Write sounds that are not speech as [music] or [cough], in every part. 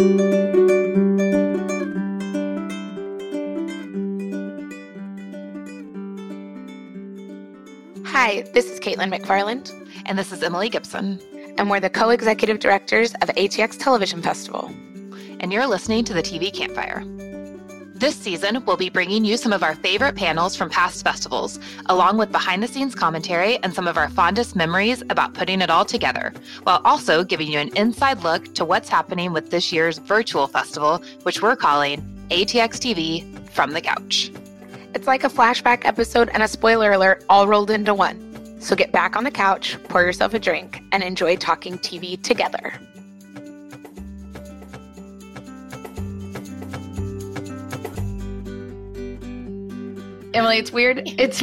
Hi, this is Caitlin McFarland. And this is Emily Gibson. And we're the co executive directors of ATX Television Festival. And you're listening to the TV Campfire. This season, we'll be bringing you some of our favorite panels from past festivals, along with behind the scenes commentary and some of our fondest memories about putting it all together, while also giving you an inside look to what's happening with this year's virtual festival, which we're calling ATX TV from the Couch. It's like a flashback episode and a spoiler alert all rolled into one. So get back on the couch, pour yourself a drink, and enjoy talking TV together. Emily, it's weird. [laughs] It's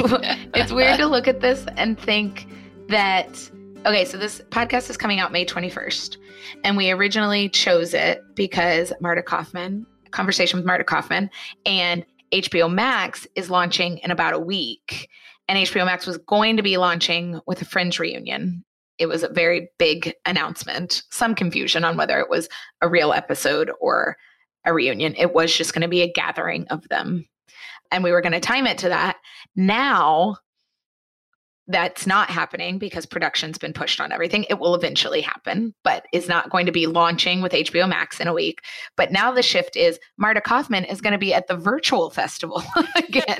it's weird to look at this and think that okay, so this podcast is coming out May 21st, and we originally chose it because Marta Kauffman, conversation with Marta Kauffman, and HBO Max is launching in about a week. And HBO Max was going to be launching with a Friends reunion. It was a very big announcement, some confusion on whether it was a real episode or a reunion. It was just going to be a gathering of them. And we were going to time it to that. Now that's not happening because production's been pushed on everything. It will eventually happen, but is not going to be launching with HBO Max in a week. But now the shift is Marta Kauffman is going to be at the virtual [laughs] festival [laughs] again.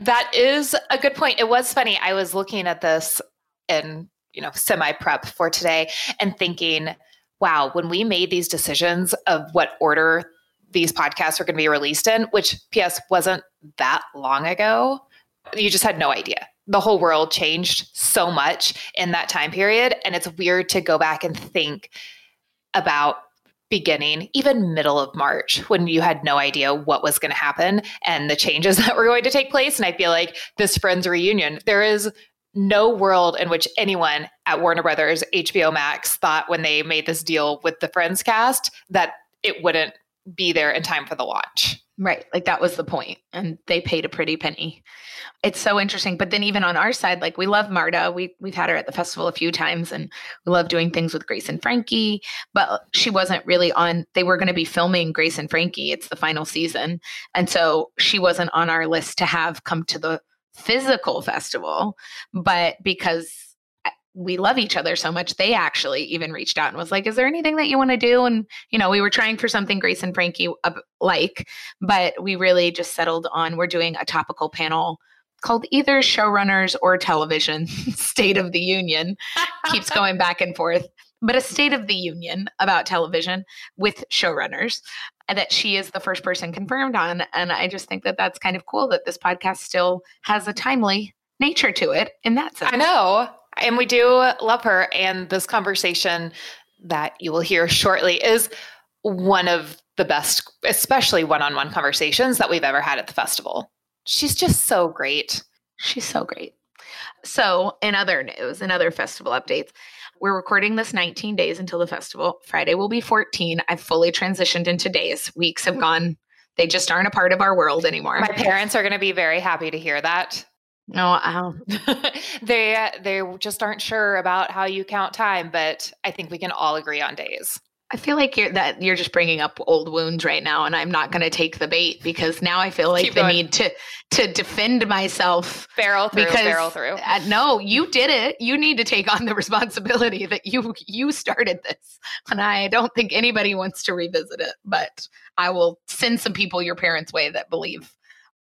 that is a good point. It was funny. I was looking at this in, you know, semi prep for today and thinking, wow, when we made these decisions of what order these podcasts are going to be released in, which PS wasn't that long ago, you just had no idea the whole world changed so much in that time period. And it's weird to go back and think about beginning, even middle of March, when you had no idea what was going to happen and the changes [laughs] that were going to take place. And I feel like this Friends reunion, there is no world in which anyone at Warner Brothers, HBO Max thought when they made this deal with the Friends cast that it wouldn't be there in time for the launch. Right. Like that was the point. And they paid a pretty penny. It's so interesting. But then even on our side, like we love Marta. We we've had her at the festival a few times and we love doing things with Grace and Frankie. But she wasn't really on they were going to be filming Grace and Frankie. It's the final season. And so she wasn't on our list to have come to the physical festival. But because we love each other so much they actually even reached out and was like is there anything that you want to do? And you know we were trying for something grace and frankie uh, like but we really just settled on we're doing a topical panel called either showrunners or television [laughs] state of the union. Keeps [laughs] going back and forth but a state of the union about television with showrunners that she is the first person confirmed on and i just think that that's kind of cool that this podcast still has a timely nature to it in that sense. I know and we do love her. And this conversation that you will hear [laughs] shortly is one of the best, especially one on one conversations that we've ever had at the festival. She's just so great. She's so great. So, in other news, in other festival updates, we're recording this 19 days until the festival. Friday will be 14. I've fully transitioned into days. Weeks have gone, they just aren't a part of our world anymore. My parents are going to be very happy to hear that. No, um, [laughs] they they just aren't sure about how you count time, but I think we can all agree on days. I feel like you're that you're just bringing up old wounds right now, and I'm not going to take the bait because now I feel like Keep the going. need to to defend myself. Barrel through, because, barrel through. Uh, no, you did it. You need to take on the responsibility that you you started this, and I don't think anybody wants to revisit it. But I will send some people your parents' way that believe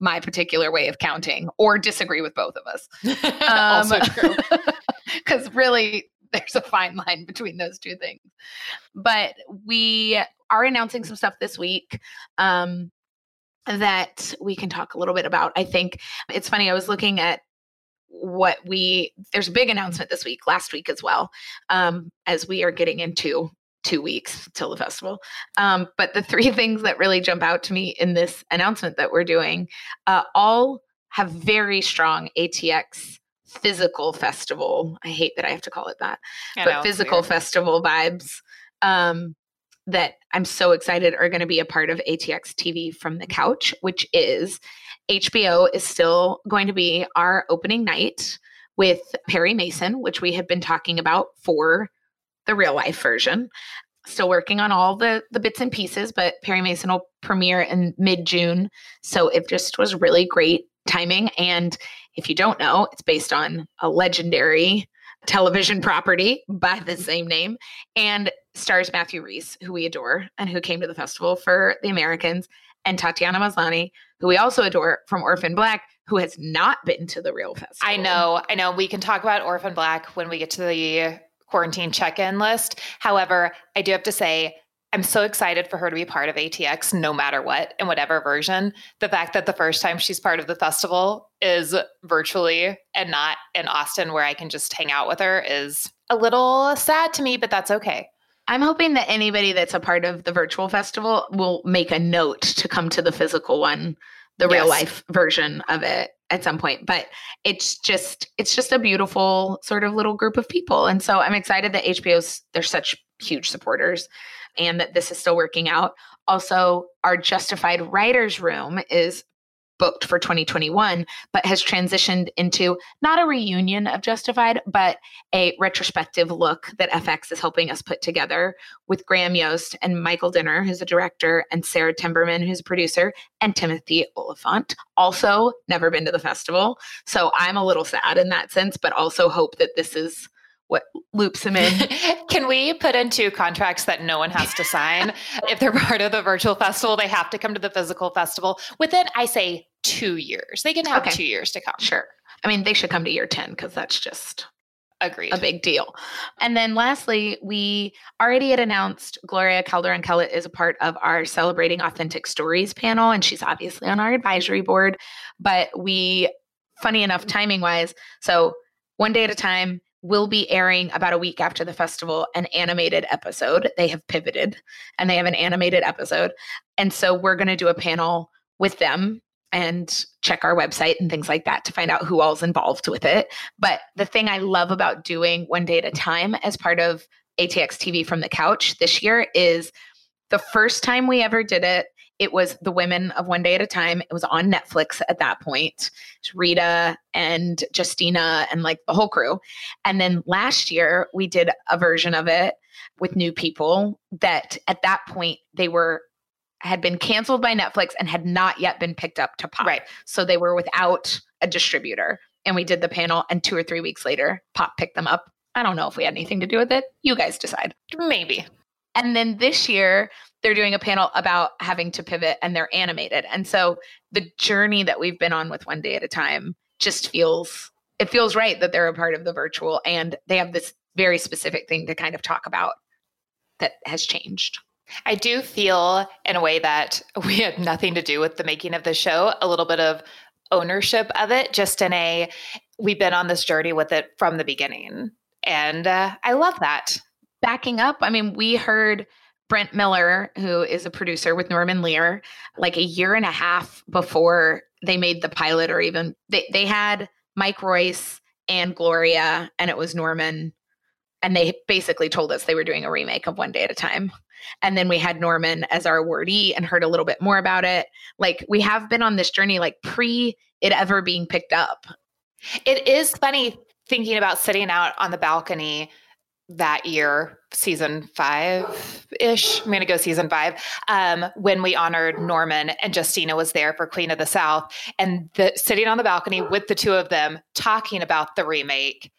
my particular way of counting or disagree with both of us. [laughs] also um, true. [laughs] Because really, there's a fine line between those two things. But we are announcing some stuff this week. Um, that we can talk a little bit about. I think it's funny. I was looking at what we there's a big announcement this week last week as well um, as we are getting into two weeks till the festival. Um, but the three [laughs] things that really jump out to me in this announcement that we're doing uh, all have very strong ATX physical festival. I hate that I have to call it that, I but know, physical festival vibes. Um, that I'm so excited are going to be a part of ATX TV from the couch, which is HBO is still going to be our opening night with Perry Mason, which we have been talking about for the real life version. still working on all the the bits and pieces, but Perry Mason will premiere in mid June. So it just was really great timing. And if you don't know, it's based on a legendary television property by the same name and stars Matthew Rhys, who we adore and who came to the festival for the Americans, and Tatiana Maslany, who we also adore from Orphan Black, who has not been to the real festival. I know, I know. We can talk about Orphan Black when we get to the quarantine check-in list. However, I do have to say I'm so excited for her to be part of ATX no matter what in whatever version. The fact that the first time she's part of the festival is virtually and not in Austin where I can just hang out with her is a little sad to me, but that's okay. I'm hoping that anybody that's a part of the virtual festival will make a note to come to the physical one, the yes. real life version of it at some point. But it's just it's just a beautiful sort of little group of people. And so I'm excited that HBO's they're such huge supporters and that this is still working out. Also, our Justified Writers Room is booked for 2021, but has transitioned into not a reunion of Justified, but a retrospective look that FX is helping us put together with Graham Yost and Michael Dinner, who's a director, and Sarah Timberman, who's a producer, and Timothy Olyphant, also never been to the festival. So I'm a little sad in that sense, but also hope that this is what loops them in. [laughs] Can we put into contracts that no one has to sign? if they're part of the virtual festival, they have to come to the physical festival within, I say, two years. They can have okay. two years to come. Sure. I mean, they should come to year 10 because that's just Agreed. A big deal. And then lastly, we already had announced Gloria Calderon Kellett is a part of our Celebrating Authentic Stories panel, and she's obviously on our advisory board. But we, funny enough, timing wise, so one day at a time, will be airing about a week after the festival an animated episode. They have pivoted and they have an animated episode. And so we're going to do a panel with them and check our website and things like that to find out who all's involved with it. But the thing I love about doing one day at a time as part of ATX TV from the couch this year is the first time we ever did it, it was the women of one day at a time. It was on netflix at that point. Rita and justina and like the whole crew. And then last year we did a version of it with new people that at that point they were had been canceled by netflix and had not yet been picked up to pop. Right. So they were without a distributor. And we did the panel and two or three weeks later pop picked them up. I don't know if we had anything to do with it. You guys decide. Maybe and then this year, they're doing a panel about having to pivot and they're animated. And so the journey that we've been on with One Day at a Time just feels, it feels right that they're a part of the virtual and they have this very specific thing to kind of talk about that has changed. I do feel in a way that [laughs] we had nothing to do with the making of the show, a little bit of ownership of it, just in a, we've been on this journey with it from the beginning. And uh, I love that backing up, I mean, we heard Brent Miller, who is a producer with Norman Lear, like a year and a half before they made the pilot, or even they, they had Mike Royce and Gloria, and it was Norman. And they basically told us they were doing a remake of One Day at a Time. And then we had Norman as our awardee and heard a little bit more about it. Like we have been on this journey, like pre it ever being picked up. It is funny thinking about sitting out on the balcony that year, season five ish. I'm going to go season five. Um, when we honored Norman and Justina was there for Queen of the South, and the, sitting on the balcony with the two of them talking about the remake,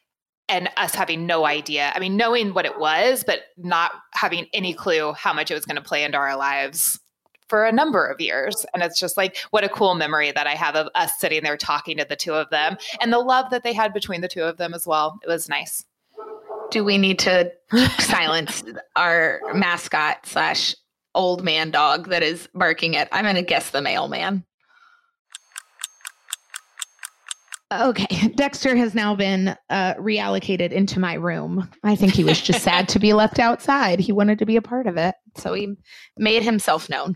and us having no idea. I mean, knowing what it was, but not having any clue how much it was going to play into our lives for a number of years. And it's just like, what a cool memory that I have of us sitting there talking to the two of them and the love that they had between the two of them as well. It was nice do we need to [laughs] silence our mascot slash old man dog that is barking at? I'm going to guess the mailman. Okay, [laughs] Dexter has now been uh, reallocated into my room. I think he was just [laughs] sad to be left outside. He wanted to be a part of it, so he made himself known.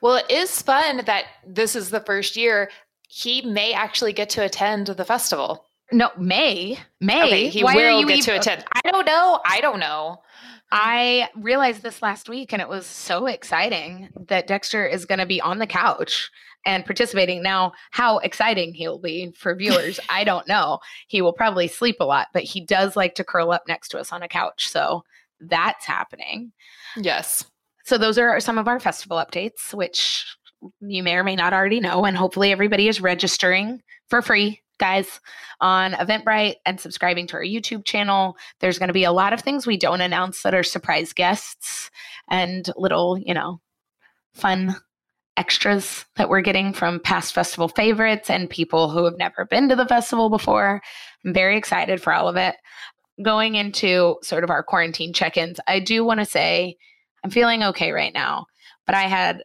Well, it is fun that this is the first year he may actually get to attend the festival. No, May. May. Okay, he Why will get even, to attend. I don't know. I don't know. I realized this last week and it was so exciting that Dexter is going to be on the couch and participating. Now, how exciting he'll be for viewers, [laughs] I don't know. He will probably sleep a lot, but he does like to curl up next to us on a couch. So that's happening. Yes. So those are some of our festival updates, which you may or may not already know. And hopefully everybody is registering for free, guys, on Eventbrite and subscribing to our YouTube channel. There's going to be a lot of things we don't announce that are surprise guests and little, you know, fun extras that we're getting from past festival favorites and people who have never been to the festival before. I'm very excited for all of it. Going into sort of our quarantine check ins, I do want to say I'm feeling okay right now, but I had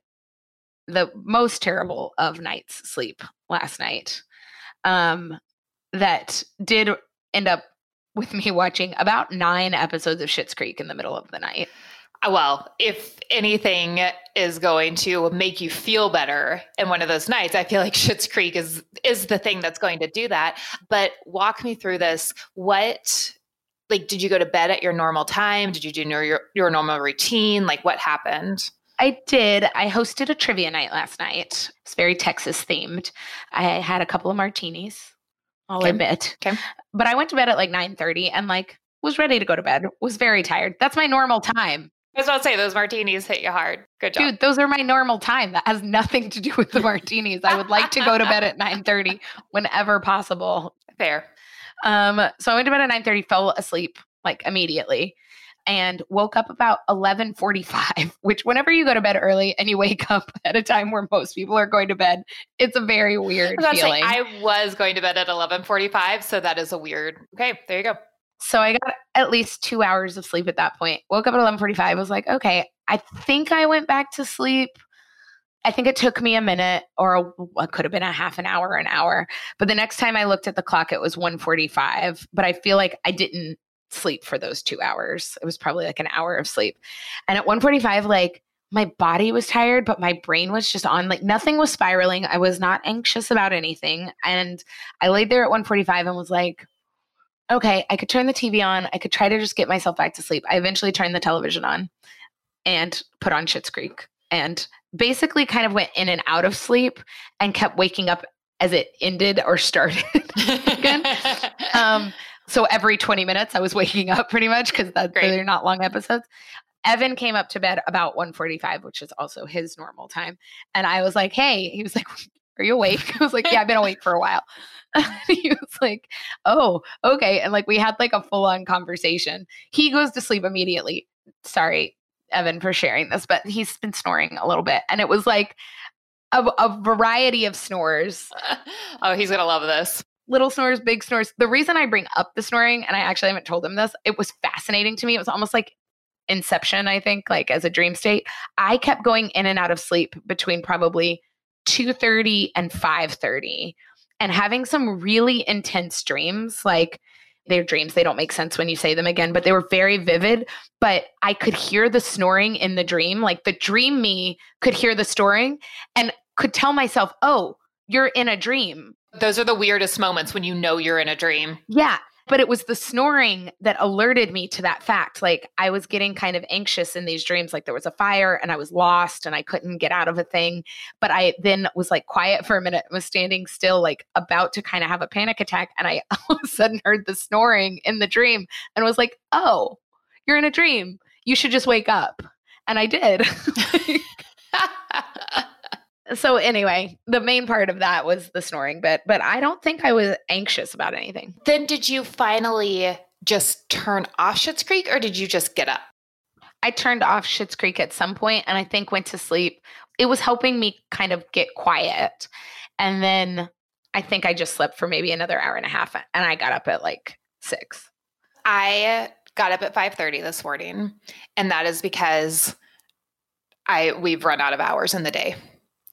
the most terrible of nights sleep last night. Um, that did end up with me watching about nine episodes of Schitt's Creek in the middle of the night. Well, if anything is going to make you feel better in one of those nights, I feel like [laughs] Schitt's Creek is is the thing that's going to do that. But walk me through this. What like did you go to bed at your normal time? Did you do your your normal routine? Like what happened? I did. I hosted a trivia night last night. It's very Texas themed. I had a couple of martinis. I'll okay. admit. Okay. But I went to bed at like 9:30 and like was ready to go to bed. Was very tired. That's my normal time. I was about to say those martinis hit you hard. Good job. Dude, those are my normal time. That has nothing to do with the martinis. I would like to go to bed at 9:30 [laughs] whenever possible. Fair. Um, so I went to bed at 9:30, fell asleep like immediately, and woke up about 11:45, [laughs] which whenever you go to bed early and you wake up [laughs] at a time where most people are going to bed, it's a very weird I feeling. I was going to bed at 11:45, so that is a weird. Okay, there you go. So I got at least two hours of sleep at that point. Woke up at 11:45. Was like, okay, I think I went back to sleep. I think it took me a minute, or what could have been a half an hour, an hour. But the next time I looked at the clock, it was 1:45. But I feel like I didn't sleep for those two hours. It was probably like an hour of sleep. And at 1:45, like my body was tired, but my brain was just on. Like nothing was spiraling. I was not anxious about anything. And I laid there at 1:45 and was like okay, I could turn the TV on. I could try to just get myself back to sleep. I eventually turned the television on and put on Schitt's Creek and basically kind of went in and out of sleep and kept waking up as it ended or started [laughs] again. [laughs] um, so every 20 minutes I was [laughs] waking up pretty much because they're not long episodes. Evan came up to bed about 1:45, which is also his normal time. And I was like, "Hey," he was like, [laughs] "Are you awake?" I was like, "Yeah, I've been awake for a while." [laughs] he was like, "Oh, okay." And like we had like a full-on conversation. He goes to sleep immediately. Sorry, Evan, for sharing this, but he's been snoring a little bit, and it was like a, a variety of snores. oh, he's gonna love this. Little snores, big snores. The reason I bring up the snoring, and I actually haven't told him this, it was fascinating to me. It was almost like inception, I think, like as a dream state. I kept going in and out of sleep between probably 2:30 and 5:30 and having some really intense dreams like their dreams they don't make sense when you say them again but they were very vivid but i could hear the snoring in the dream like the dream me could hear the snoring and could tell myself oh you're in a dream those are the weirdest moments when you know you're in a dream yeah but it was the snoring that alerted me to that fact. Like I was getting kind of anxious in these dreams, like there was a fire and I was lost and I couldn't get out of a thing. But I then was like quiet for a minute, was standing still, like about to kind of have a panic attack. And I [laughs] all of a sudden heard the snoring in the dream and was like, oh, you're in a dream. You should just wake up. And I did. [laughs] [laughs] so anyway, the main part of that was the snoring bit, but I don't think I was anxious about anything. Then did you finally just turn off Schitt's Creek or did you just get up? I turned off Schitt's Creek at some point and I think went to sleep. It was helping me kind of get quiet. And then I think I just slept for maybe another hour and a half and I got up at like 6. I got up at 5:30 this morning and that is because I we've run out of hours in the day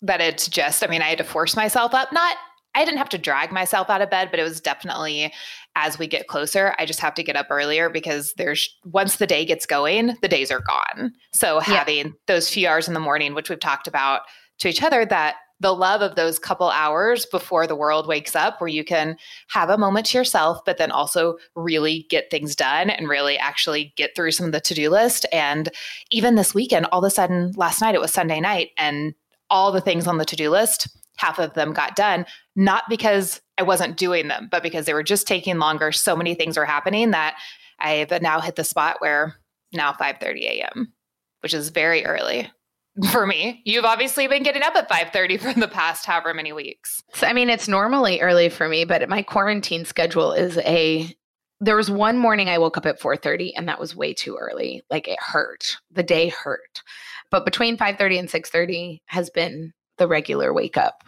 that it's just, I mean, I had to force myself up. Not, I didn't have to drag myself out of bed, but it was definitely as we get closer, I just have to get up earlier because there's once the day gets going, the days are gone. So having yeah. those few hours in the morning, which we've talked about to each other, that the love of those couple hours before the world wakes up where you can have a moment to yourself but then also really get things done and really actually get through some of the to-do list and even this weekend all of a sudden last night it was sunday night and all the things on the to do list, half of them got done, not because I wasn't doing them, but because they were just taking longer. So many things are happening that I've now hit the spot where now 5:30 a.m., which is very early [laughs] for me. You've obviously been getting up at 5:30 for the past however many weeks. So, I mean, it's normally early for me, but my quarantine schedule is a there was one morning I woke up at 4:30 and that was way too early. Like it hurt. The day hurt. But between 5:30 and 6:30 has been the regular wake up.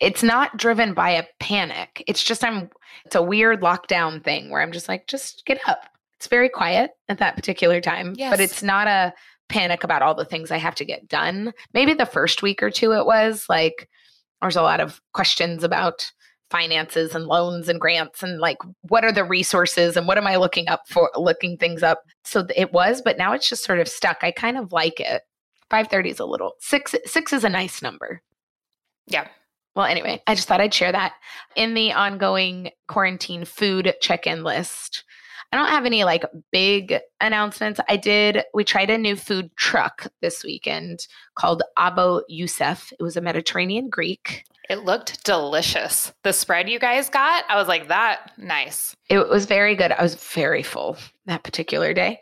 It's not driven by a panic. It's just I'm it's a weird lockdown thing where I'm just like just get up. It's very quiet at that particular time, Yes. but it's not a panic about all the things I have to get done. Maybe the first week or two it was like there's a lot of questions about finances and loans and grants and like what are the resources and what am I looking up for looking things up. So it was, but now it's just sort of stuck. I kind of like it. 530 is a little 6 6 is a nice number. Yeah. Well, anyway, I just thought I'd share that in the ongoing quarantine food check-in list. I don't have any like big announcements. I did, we tried a new food truck this weekend called Abo Youssef. It was a Mediterranean Greek. It looked delicious. The spread you guys got, I was like, that nice. It was very good. I was very full that particular day.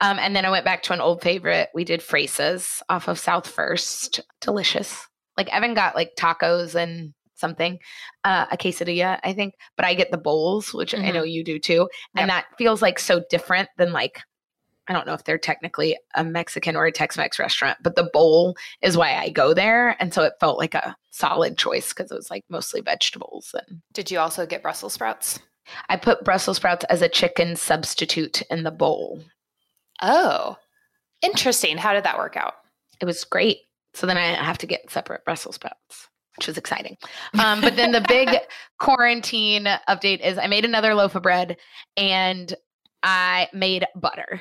Um, and then I went back to an old favorite. We did Fresa's off of South First. Delicious. Like Evan got like tacos and something, uh, a quesadilla, I think. But I get the bowls, which I know you do too. And that feels like so different than like, I don't know if they're technically a Mexican or a Tex Mex restaurant, but the bowl is why I go there. And so it felt like a solid choice because it was like mostly vegetables. And Did you also get Brussels sprouts? I put Brussels sprouts as a chicken substitute in the bowl. Oh, interesting. How did that work out? It was great. So then I have to get separate Brussels sprouts, which was exciting. Um, but then the big [laughs] quarantine update is I made another loaf of bread and I made butter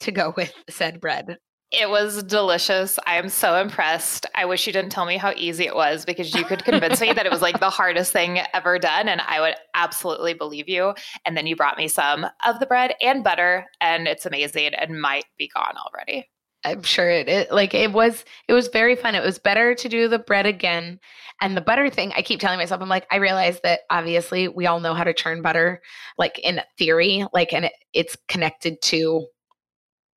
to go with said bread. It was delicious. I am so impressed. I wish you didn't tell me how easy it was because you could convince me that it was like the hardest thing ever done. And I would absolutely believe you. And then you brought me some of the bread and butter, and it's amazing and might be gone already. I'm sure it, it like it was it was very fun. It was better to do the bread again. And the butter thing, I keep telling myself, I'm like, I realize that obviously we all know how to churn butter, like in theory, like and it, it's connected to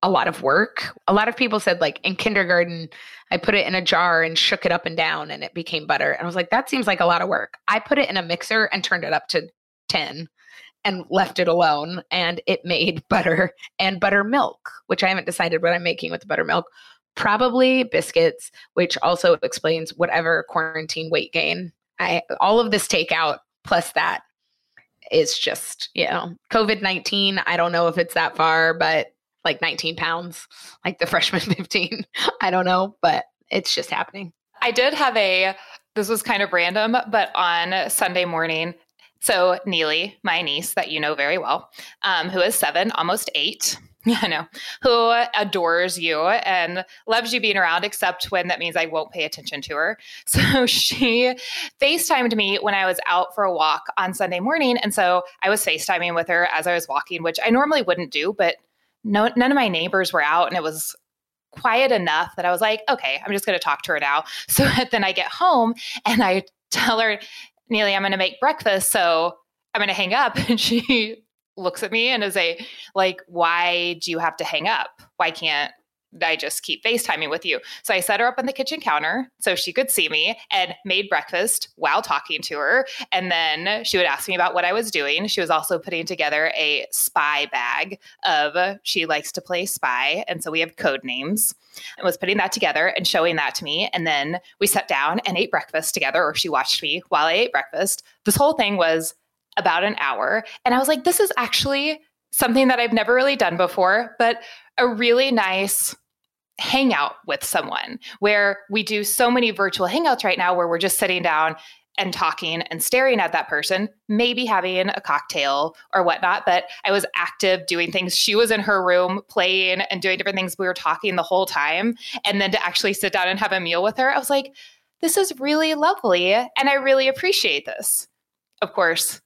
a lot of work. A lot of people said like in kindergarten, I put it in a jar and shook it up and down and it became butter. And I was like, that seems like a lot of work. I put it in a mixer and turned it up to 10 and left it alone and it made [laughs] butter and buttermilk, which I haven't decided what I'm making with the buttermilk. Probably biscuits, which also explains whatever quarantine weight gain. I all of this takeout plus that is just, you know, COVID-19. I don't know if it's that far, but like 19 pounds, like the [laughs] freshman 15. I don't know, but it's just happening. I did have a, this was kind of random, but on Sunday morning, so Neely, my niece that you know very well, um, who is seven, almost eight, [laughs] I know, who adores you and loves you being around, except when that means I won't pay attention to her. [laughs] So she FaceTimed me when I was out for a walk on Sunday morning. And so I was FaceTiming with her as I was walking, which I normally wouldn't do, but no, none of my neighbors were out and it was quiet enough that I was like, okay, I'm just going to talk to her now. [laughs] So then I get home and I tell her, Neely, I'm going to make breakfast. So I'm going to hang up. [laughs] And she looks at me and is a like, why do you have to hang up? Why can't I just keep FaceTiming with you? So I set her up on the kitchen counter so she could see me and made breakfast while talking to her. And then she would ask me about what I was doing. She was also putting together a spy bag of she likes to play spy. And so we have code names and was putting that together and showing that to me. And then we sat down and ate breakfast together, or she watched me while I ate breakfast. This whole thing was about an hour. And I was like, this is actually something that I've never really done before, but a really nice hangout with someone where we do so many virtual hangouts right now where we're just sitting down and talking and staring at that person, maybe having a cocktail or whatnot. But I was active doing things. She was in her room playing and doing different things. We were talking the whole time. And then to actually sit down and have a meal with her, I was like, this is really lovely. And I really appreciate this. Of course,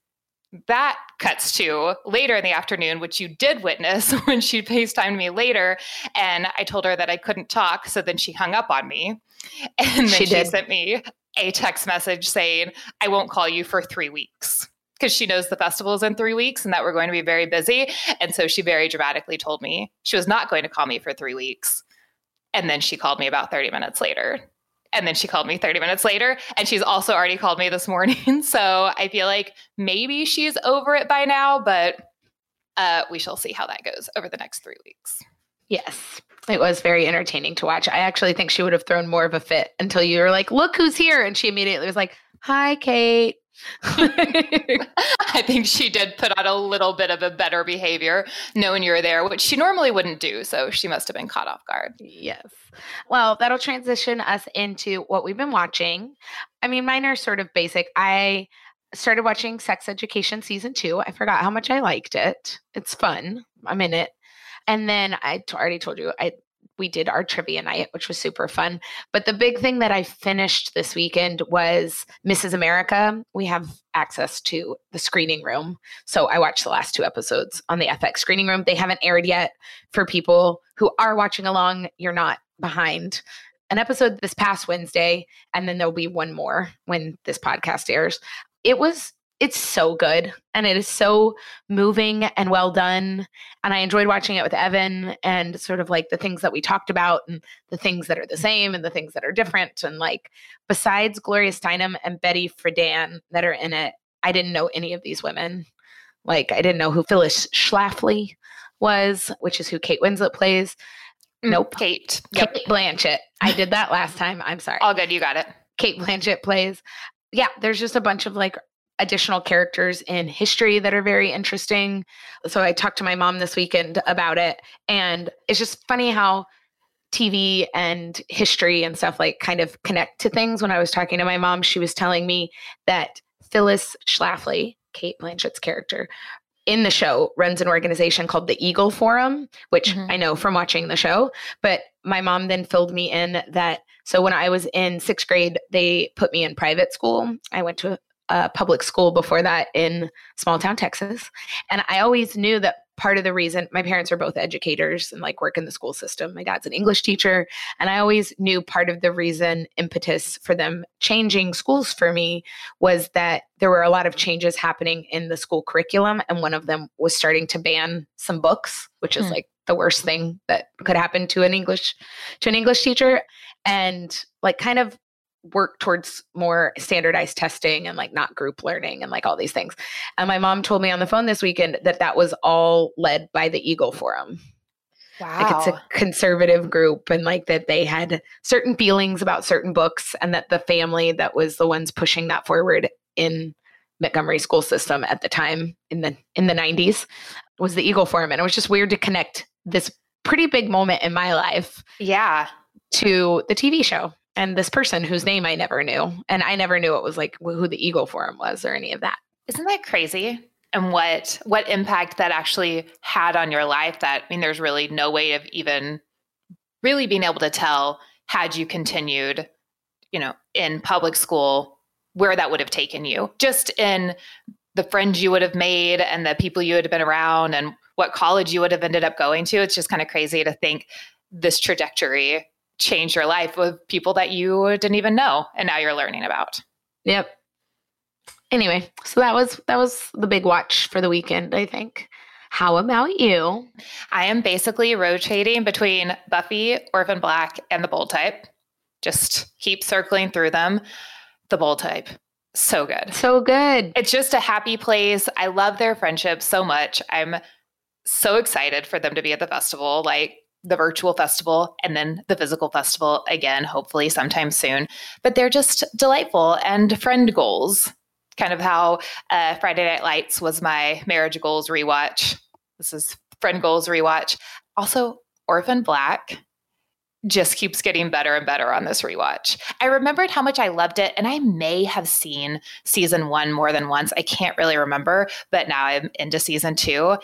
that cuts to later in the afternoon, which you did witness [laughs] when she FaceTimed me later. And I told her that I couldn't talk. So then she hung up on me. [laughs] And then She she, sent me a text message saying, I won't call you for three weeks. because she knows the festival is in three weeks and that we're going to be very busy. And so she very dramatically told me she was not going to call me for three weeks. And then she called me about 30 minutes later. And then she called me 30 minutes later. And she's also already called me this morning. [laughs] So I feel like maybe she's over it by now, but uh, we shall see how that goes over the next three weeks. Yes. It was very entertaining to watch. I actually think she would have thrown more of a fit until you were like, look who's here. And she immediately was like, hi, Kate. [laughs] [laughs] I think she did put on a little bit of a better behavior knowing you're there, which she normally wouldn't do. So she must have been caught off guard. Yes. Well, that'll transition us into what we've been watching. I mean, mine are sort of basic. I started watching Sex Education season two. I forgot how much I liked it. It's fun. I'm in it. And then I t- already told you I we did our trivia night, which was super fun. But the big thing that I finished this weekend was Mrs. America. We have access to the screening room. So I watched the last two episodes on the FX screening room. They haven't aired yet for people who are watching along. You're not behind. An episode this past Wednesday, and then there'll be one more when this podcast airs. It was it's so good and it is so moving and well done and i enjoyed watching it with evan and sort of like the things that we talked about and the things that are the same and the things that are different and like besides gloria steinem and betty friedan that are in it i didn't know any of these women. Like i didn't know who phyllis schlafly was which is who kate winslet plays. Mm, nope. Kate. Yep. Cate Blanchett. I did that last time. I'm sorry. All good. You got it. Kate blanchett plays. Yeah, there's just a bunch of like additional characters in history that are very interesting. So I talked to my mom this weekend about it. And it's just funny how TV and history and stuff like kind of connect to things. When I was talking to my mom, she was telling me that Phyllis Schlafly, Cate Blanchett's character, in the show runs an organization called the Eagle Forum, which mm-hmm. I know from watching the show. But my mom then filled me in that. So when I was in sixth grade, they put me in private school. I went to uh, public school before that in small town Texas. And I always knew that part of the reason my parents are both educators and like work in the school system. My dad's an English teacher. And I always knew part of the reason impetus for them changing schools for me was that there were a lot of changes happening in the school curriculum. And one of them was starting to ban some books, which is hmm. like the worst thing that could happen to an English to an English teacher. And like kind of work towards more standardized testing and like not group learning and like all these things. And my mom told me on the phone this weekend that that was all led by the Eagle Forum. Wow. Like it's a conservative group and like that they had certain feelings about certain books and that the family that was the ones pushing that forward in Montgomery school system at the time in the in the 90s was the Eagle Forum and it was just weird to connect this pretty big moment in my life. Yeah. to the TV show and this person whose name I never knew. And I never knew it was like who the Eagle Forum was or any of that. Isn't that crazy? And what what impact that actually had on your life that I mean there's really no way of even really being able to tell had you continued, you know, in public school where that would have taken you. Just in the friends you would have made and the people you would have been around and what college you would have ended up going to. It's just kind of crazy to think this trajectory change your life with people that you didn't even know and now you're learning about. Yep. Anyway, so that was that was the big watch for the weekend, I think. How about you? I am basically rotating between Buffy, Orphan Black, and the Bold Type. Just keep circling through them. The Bold Type. So good. So good. It's just a happy place. I love their friendship so much. I'm so excited for them to be at the festival. Like the virtual festival and then the physical festival again, hopefully sometime soon. But they're just delightful and friend goals. Kind of how uh, Friday Night Lights was my marriage goals rewatch. This is friend goals rewatch. Also, Orphan Black just keeps getting better and better on this rewatch. I remembered how much I loved it, and I may have seen season one more than once. I can't really remember, but now I'm into season two,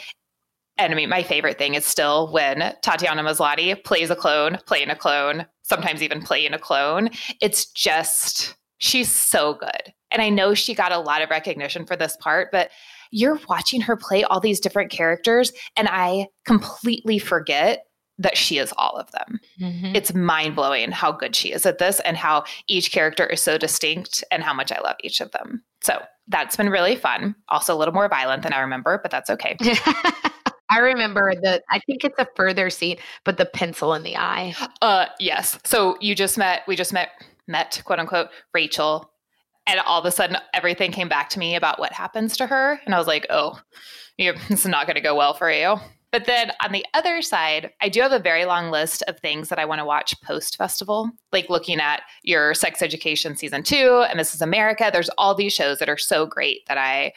and I mean, my favorite thing is still when Tatiana Maslany plays a clone, playing a clone, sometimes even playing a clone. It's just, she's so good. And I know she got a lot of recognition for this part, but you're watching her play all these different characters, and I completely forget that she is all of them. Mhm. It's mind blowing how good she is at this and how each character is so distinct and how much I love each of them. So that's been really fun. Also, a little more violent than I remember, but that's okay. [laughs] I remember the. I think it's a further scene, but the pencil in the eye. Uh, yes. So you just met, we just met, met quote unquote Rachel, and all of a sudden everything came back to me about what happens to her, and I was like, oh, you, [laughs] not going to go well for you. But then on the other side, I do have a very long list of things that I want to watch post festival, like looking at your Sex Education season two and Mrs. America. There's all these shows that are so great that I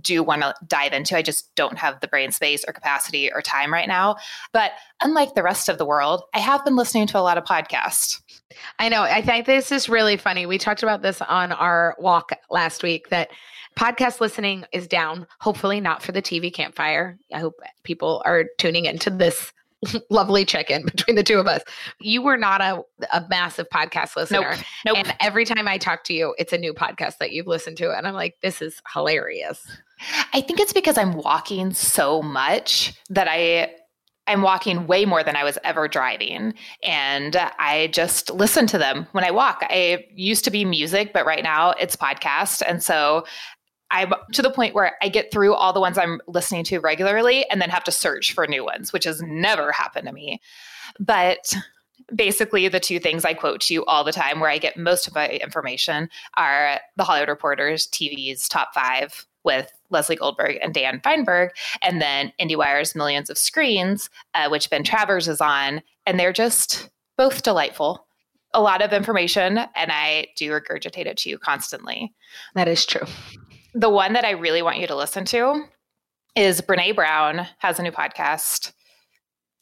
do want to dive into. I just don't have the brain space or capacity or time right now. But unlike the rest of the world, I have been listening to a lot of podcasts. I know. I think this is really funny. We talked about this on our walk last week that podcast listening is down. Hopefully, not for the TV campfire. I hope people are tuning into this [laughs] lovely check in between the two of us. You were not a, a massive podcast listener. Nope. Nope. And every time I talk to you, it's a new podcast that you've listened to. And I'm like, this is hilarious. I think it's because I'm walking so much that I I'm walking way more than I was ever driving. And I just listen to them when I walk. I used to be music, but right now it's podcast. And so I'm to the point where I get through all the ones I'm listening to regularly and then have to search for new ones, which has never happened to me. But basically, the two things I quote to you all the time where I get most of my information are the Hollywood Reporters TV's top five with Leslie Goldberg and Dan Fienberg, and then IndieWire's Millions of Screens, uh, which Ben Travers is on. And they're just both delightful. A lot of information, and I do regurgitate it to you constantly. That is true. The one that I really want you to listen to is Brene Brown has a new podcast.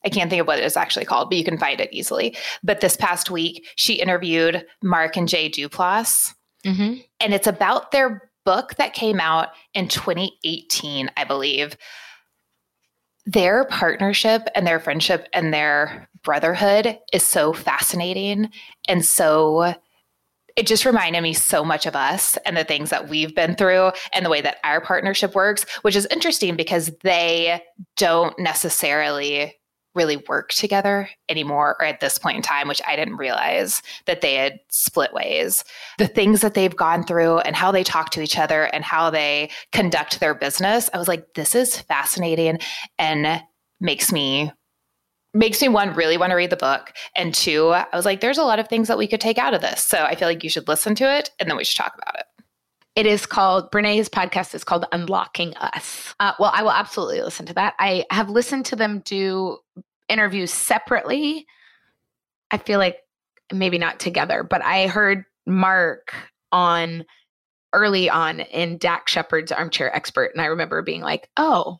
I can't think of what it is actually called, but you can find it easily. But this past week, she interviewed Mark and Jay Duplass, Mm-hmm. and it's about their book that came out in 2018, I believe. Their partnership and their friendship and their brotherhood is so fascinating and so it just reminded me so much of us and the things that we've been through and the way that our partnership works, which is interesting because they don't necessarily really work together anymore or at this point in time, which I didn't realize that they had split ways. The things that they've gone through and how they talk to each other and how they conduct their business, I was like, this is fascinating and makes me makes me one really want to read the book and two i was like there's a lot of things that we could take out of this so i feel like you should listen to it and then we should talk about it It is called Brene's podcast is called Unlocking Us. Uh, well, I will absolutely listen to that. I have listened to them do interviews separately. I feel like maybe not together, but I heard Mark on early on in Dax Shepard's Armchair Expert, and I remember being like, "Oh,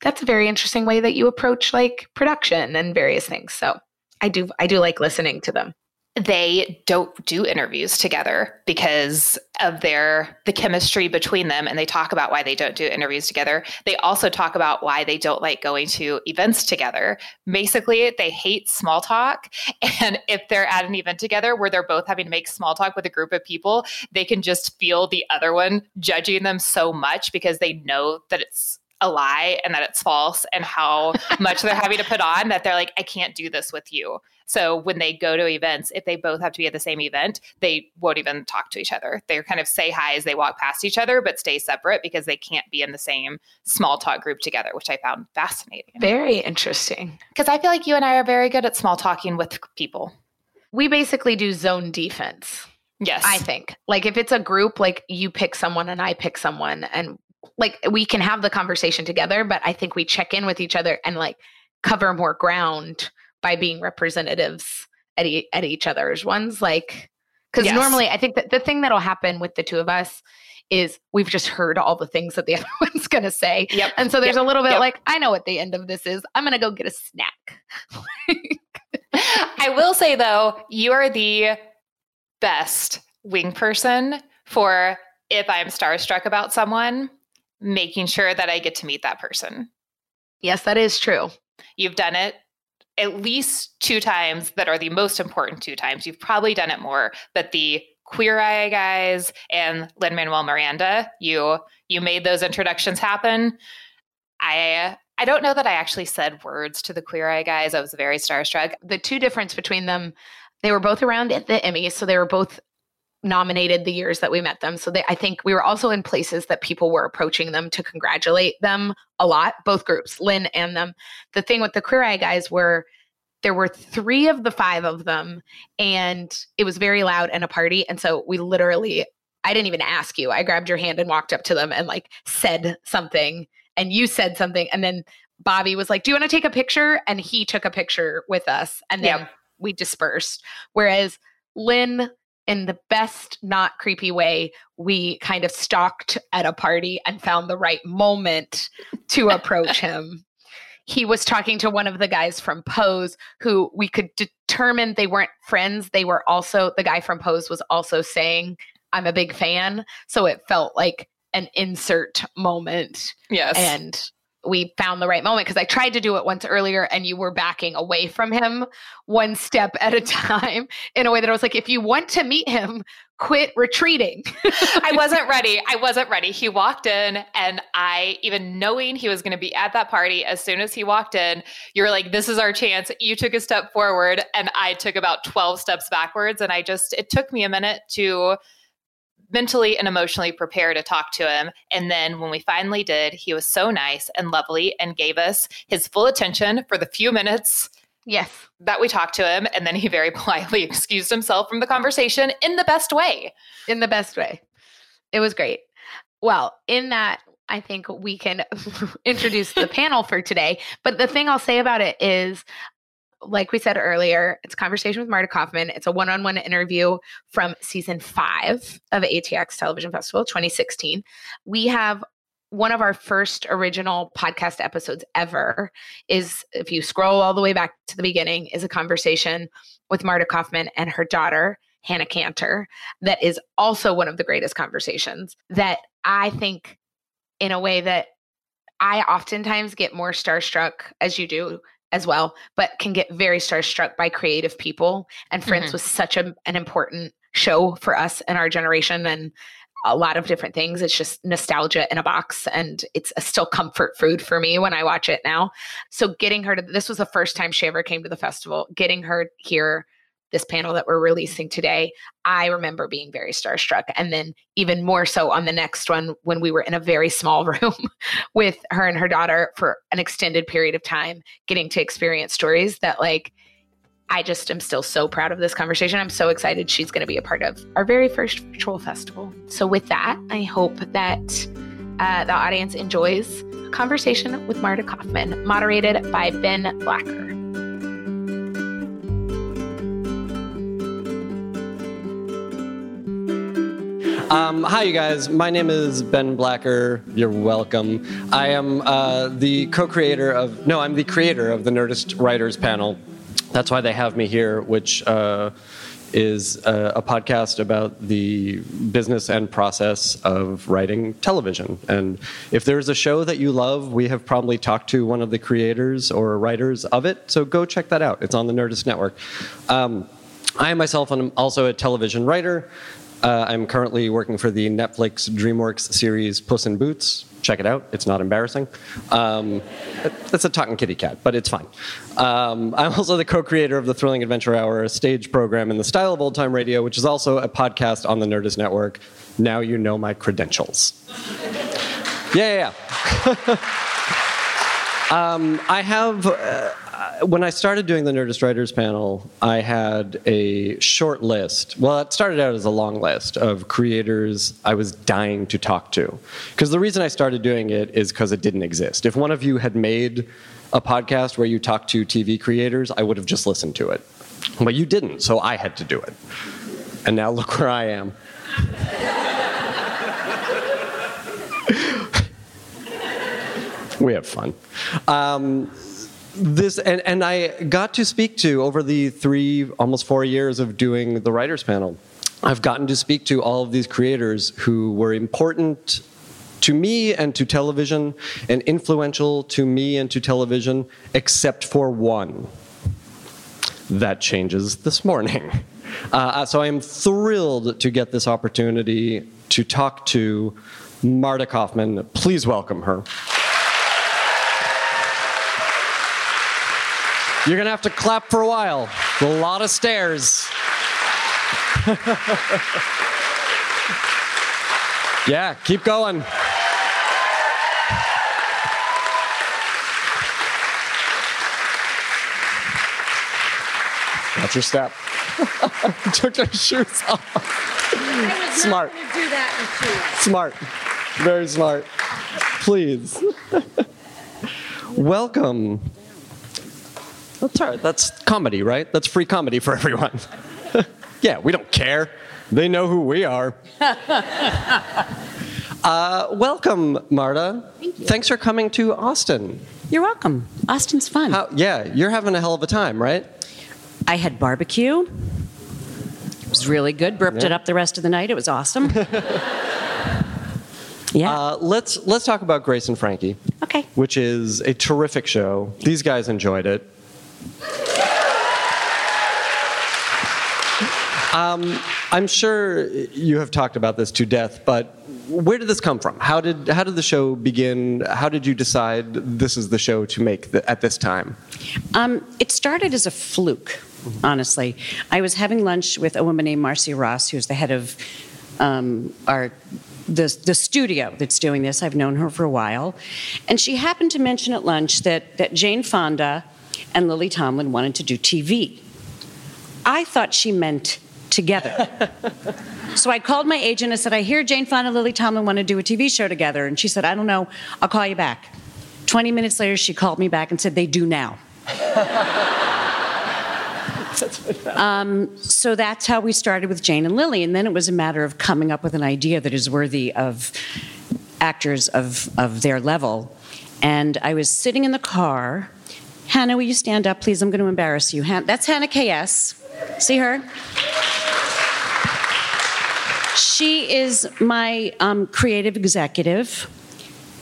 that's a very interesting way that you approach like production and various things." So I do I do like listening to them. They don't do interviews together because of their the chemistry between them and they talk about why they don't do interviews together. They also talk about why they don't like going to events together. Basically they hate small talk [laughs] and if they're at an event together where they're both having to make small talk with a group of people they can just feel the other one judging them so much because they know that it's a lie and that it's false and how [laughs] much they're having to put on that they're like i can't do this with you so when they go to events, if they both have to be at the same event, they won't even talk to each other. They kind of say hi as they walk past each other, but stay separate because they can't be in the same small talk group together, which I found fascinating. Very interesting. Because I feel like you and I are very good at small talking with people. We basically do zone defense. Yes. I think. Like if it's a group, like you pick someone and I pick someone and like we can have the conversation together, but I think we check in with each other and like cover more ground by being representatives at, e- at each other's ones. Like, because Yes. normally I think that the thing that'll happen with the two of us is we've just heard all the things that the [laughs] other one's going to say. Yep. And so there's Yep. a little bit Yep. like, I know what the end of this is. I'm going to go get a snack. [laughs] I will say though, you are the best wing person for if I'm starstruck about someone, making sure that I get to meet that person. yes, that is true. You've done it at least two times that are the most important two times. You've probably done it more, but the Queer Eye guys and Lin Manuel Miranda, you you made those introductions happen. I I don't know that I actually said words to the Queer Eye guys. I was very starstruck. The two difference between them, they were both around at the Emmys, so they were both nominated the years that we met them. So they, I think we were also in places that people were approaching them to congratulate them a lot, both groups, Lin and them. The thing with the Queer Eye guys were there were three of the five of them, and it was very loud and a party. And so we literally, I didn't even ask you. I grabbed your hand and walked up to them and like said something, and you said something, and then Bobby was like, "Do you want to take a picture?" And he took a picture with us, and then we dispersed. Whereas Lin in the best, not creepy way, we kind of stalked at a party and found the right moment to [laughs] approach him. He was talking to one of the guys from Pose who we could determine they weren't friends. They were also, the guy from Pose was also saying, I'm a big fan. So it felt like an insert moment. Yes. And we found the right moment because I tried to do it once earlier and you were backing away from him one step at a time [laughs] in a way that I was like, if you want to meet him, quit retreating. [laughs] I wasn't ready. [laughs] I wasn't ready. He walked in and I, even knowing he was going to be at that party, as soon as he walked in, you were like, this is our chance. You took a step forward and I took about 12 steps backwards. And I just, it took me a minute to mentally and emotionally prepare to talk to him. And then when we finally did, he was so nice and lovely and gave us his full attention for the few minutes Yes. That we talked to him. And then he very [laughs] politely excused himself from the conversation in the best way. In the best way. It was great. Well, in that, I think we can [laughs] introduce the panel for today. But the thing I'll say about it is like we said earlier, it's conversation with Marta Kauffman. It's a one on one interview from season five of ATX Television Festival 2016. We have one of our first original podcast episodes ever is if you scroll all the way back to the beginning is a conversation with Marta Kauffman and her daughter Hannah Canter that is also one of the greatest conversations that I think in a way that I oftentimes get more starstruck as you do as well, but can get very starstruck by creative people. And Friends mm-hmm. was such a, an important show for us and our generation and a lot of different things. It's just nostalgia in a box and it's a still comfort food for me when I watch it now. So getting her to this was the first time she ever came to the festival, getting her here this panel that we're releasing today, I remember being very starstruck. And then even more so on the next one when we were in a very small [laughs] room with her and her daughter for an extended period of time, getting to experience stories that like I just am still so proud of this conversation. I'm so excited she's going to be a part of our very first virtual festival. So with that, I hope that uh, the audience enjoys a conversation with Marta Kauffman, moderated by Ben Blacker. Um, hi, you guys. My name is Ben Blacker. You're welcome. I am uh, the co creator of, no, I'm the creator of the Nerdist Writers Panel. That's why they have me here, which uh, is a, a, podcast about the business and process of writing television. And if there's a show that you love, we have probably talked to one of the creators or writers of it. So go check that out. It's on the Nerdist Network. Um, I myself am also a television writer. Uh, I'm currently working for the Netflix DreamWorks series Puss in Boots. Check it out. It's not embarrassing. Um, it's a talking kitty cat, but it's fine. Um, I'm also the co-creator of the Thrilling Adventure Hour, a stage program in the style of old time radio, which is also a podcast on the Nerdist Network. Now you know my credentials. yeah, yeah. yeah. [laughs] um, I have. Uh, when I started doing the Nerdist Writers panel, I had a short list. Well, it started out as a long list of creators I was dying to talk to. Because the reason I started doing it is because it didn't exist. If one of you had made a podcast where you talked to TV creators, I would have just listened to it. But you didn't, so I had to do it. And now look where I am. [laughs] we have fun. Um, this and, and I got to speak to over the three almost four years of doing the writers panel. I've gotten to speak to all of these creators who were important to me and to television and influential to me and to television, except for one. That changes this morning. [laughs] Uh, so I am thrilled to get this opportunity to talk to Marta Kauffman Please welcome her. You're going to have to clap for a while. A lot of stairs. [laughs] yeah, keep going. That's your step. [laughs] Took their shoes off. Smart. Smart. Very smart. Please. [laughs] Welcome. That's right. That's comedy, right? That's free comedy for [laughs] everyone. [laughs] yeah, we don't care. They know who we are. [laughs] uh, welcome, Marta. Thank you. Thanks for coming to Austin. You're welcome. Austin's fun. How, yeah, you're having a hell of a time, right? I had barbecue. It was really good. Burped Yeah. it up the rest of the night. It was awesome. yeah. Uh, let's let's talk about Grace and Frankie, okay. which is a terrific show. These guys enjoyed it. Um, I'm sure you have talked about this to death, but where did this come from? How did how did the show begin? How did you decide this is the show to make the, at this time? Um, it started as a fluke, honestly. I was having lunch with a woman named Marcia Ross, who's the head of um, our the, the studio that's doing this. I've known her for a while. And she happened to mention at lunch that, that Jane Fonda and Lily Tomlin wanted to do TV. I thought she meant together. [laughs] so I called my agent and said, I hear Jane Fonda and Lily Tomlin want to do a TV show together. And she said, I don't know, I'll call you back. 20 minutes later, she called me back and said, They do now. [laughs] Um, so that's how we started with Jane and Lily. And then it was a matter of coming up with an idea that is worthy of actors of, of their level. And I was sitting in the car. Hannah, will you stand up, please? I'm going to embarrass you. That's Hannah KS. See her? She is my um, creative executive.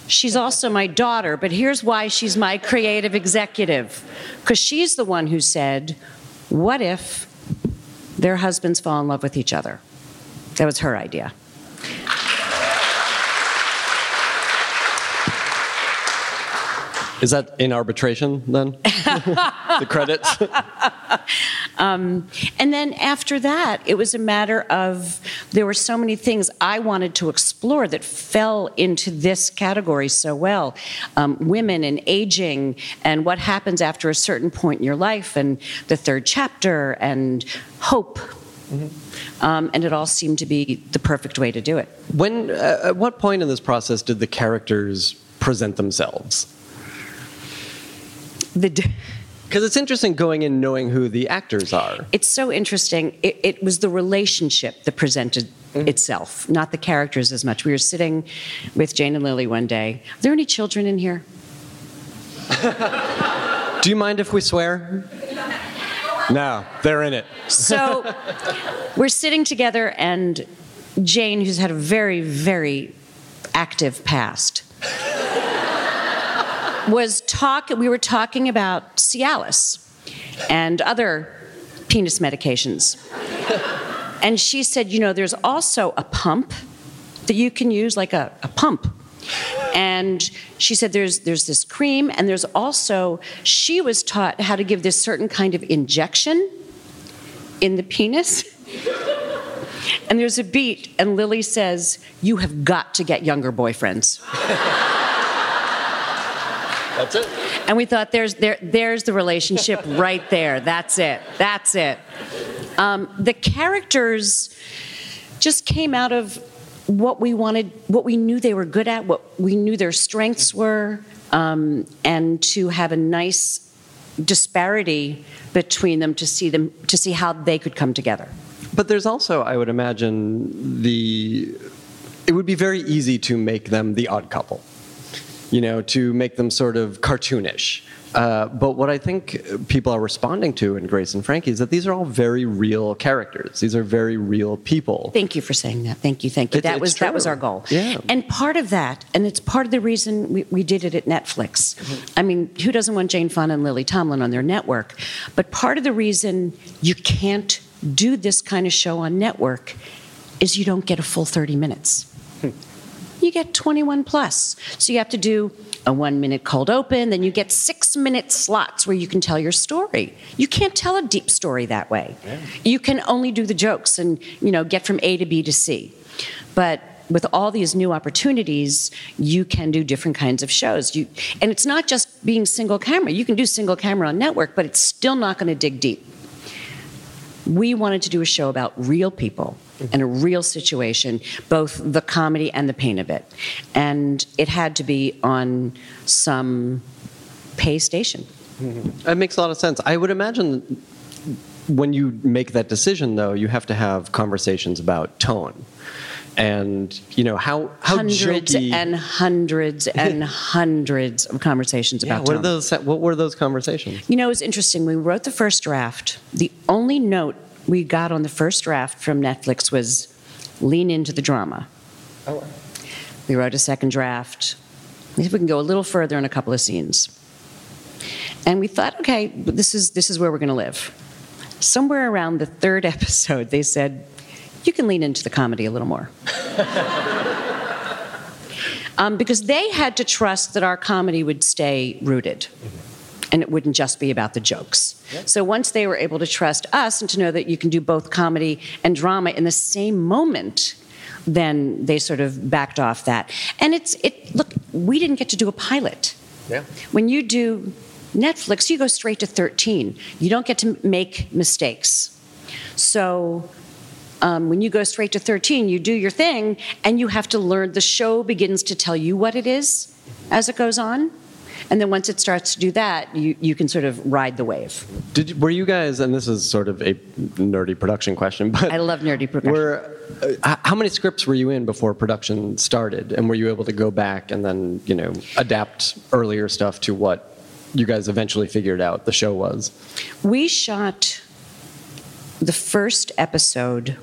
She's also my daughter, but here's why she's my creative executive. Because she's the one who said, What if their husbands fall in love with each other? That was her idea. Is that in arbitration then? [laughs] the credits? [laughs] And then after that, it was a matter of there were so many things I wanted to explore that fell into this category so well um, women and aging, and what happens after a certain point in your life, and the third chapter, and hope. Um, and it all seemed to be the perfect way to do it. When, uh, at what point in this process did the characters present themselves? The Because it's interesting going in knowing who the actors are. it's so interesting. It, it was the relationship that presented mm-hmm. itself, not the characters as much. We were sitting with Jane and Lily one day. Are there any children in here? [laughs] Do you mind if we swear? No, they're in it. So [laughs] we're sitting together, and Jane, who's had a very, very active past, was talk. We were talking about Cialis and other penis medications, [laughs] and she said, "You know, there's also a pump that you can use, like a, a pump." And she said there's there's this cream and there's also she was taught how to give this certain kind of injection in the penis. [laughs] And there's a beat, and Lily says, You have got to get younger boyfriends. [laughs] That's it. And we thought, There's, there, there's the relationship [laughs] right there. That's it. That's it. Um, the characters just came out of what we wanted, what we knew they were good at, what we knew their strengths were, um, and to have a nice disparity between them to see them to see how they could come together. But there's also, I would imagine, the. It would be very easy to make them the odd couple, you know, to make them sort of cartoonish. Uh, but what I think people are responding to in Grace and Frankie is that these are all very real characters. These are very real people. Thank you for saying that. Thank you. Thank you. It- that was that was our goal. Yeah. And part of that, and it's part of the reason we, we did it at Netflix. I mean, who doesn't want Jane Fonda and Lily Tomlin on their network? But part of the reason you can't do this kind of show on network is you don't get a full 30 minutes. You get 21 plus. So you have to do a one minute cold open, then you get six minute slots where you can tell your story. You can't tell a deep story that way. Yeah. You can only do the jokes and, you know, get from A to B to C. But with all these new opportunities, you can do different kinds of shows. You, and it's not just being single camera. You can do single camera on network, but it's still not going to dig deep. We wanted to do a show about real people and a real situation, both the comedy and the pain of it. And it had to be on some pay station. Mm-hmm. That makes a lot of sense. I would imagine when you make that decision, though, you have to have conversations about tone and you know how how hundreds jokey... and hundreds [laughs] and hundreds of conversations yeah, about what those what were those conversations you know it was interesting we wrote the first draft the only note we got on the first draft from netflix was lean into the drama. Oh. we wrote a second draft. We can go a little further in a couple of scenes. And we thought okay this is this is where we're going to live. Somewhere around the third [laughs] episode they said you can lean into the comedy a little more. [laughs] um, because they had to trust that our comedy would stay rooted. And it wouldn't just be about the jokes. Yep. So once they were able to trust us and to know that you can do both comedy and drama in the same moment, then they sort of backed off that. And it's it look, we didn't get to do a pilot. Yeah. When you do Netflix, you go straight to 13. You don't get to make mistakes. So um, when you go straight to 13, you do your thing and you have to learn. The show begins to tell you what it is as it goes on. And then once it starts to do that, you, you can sort of ride the wave. Did were you guys? And this is sort of a nerdy production question, but I love nerdy production. Were, uh, how many scripts were you in before production started, and were you able to go back and then you know adapt earlier stuff to what you guys eventually figured out the show was? We shot the first episode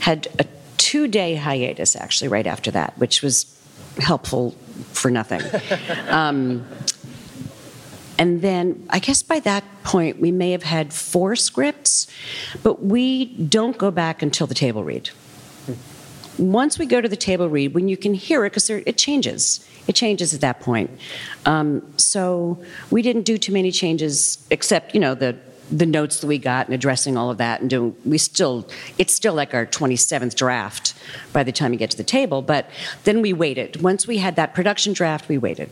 had a two day hiatus actually right after that, which was helpful for nothing. um, and then I guess by that point we may have had four scripts, but we don't go back until the table read. Once we go to the table read, when you can hear it, because it changes. It changes at that point. Um, so we didn't do too many changes, except you know the the notes that we got and addressing all of that and doing we still it's still like our 27th draft by the time you get to the table but then we waited. Once we had that production draft we waited.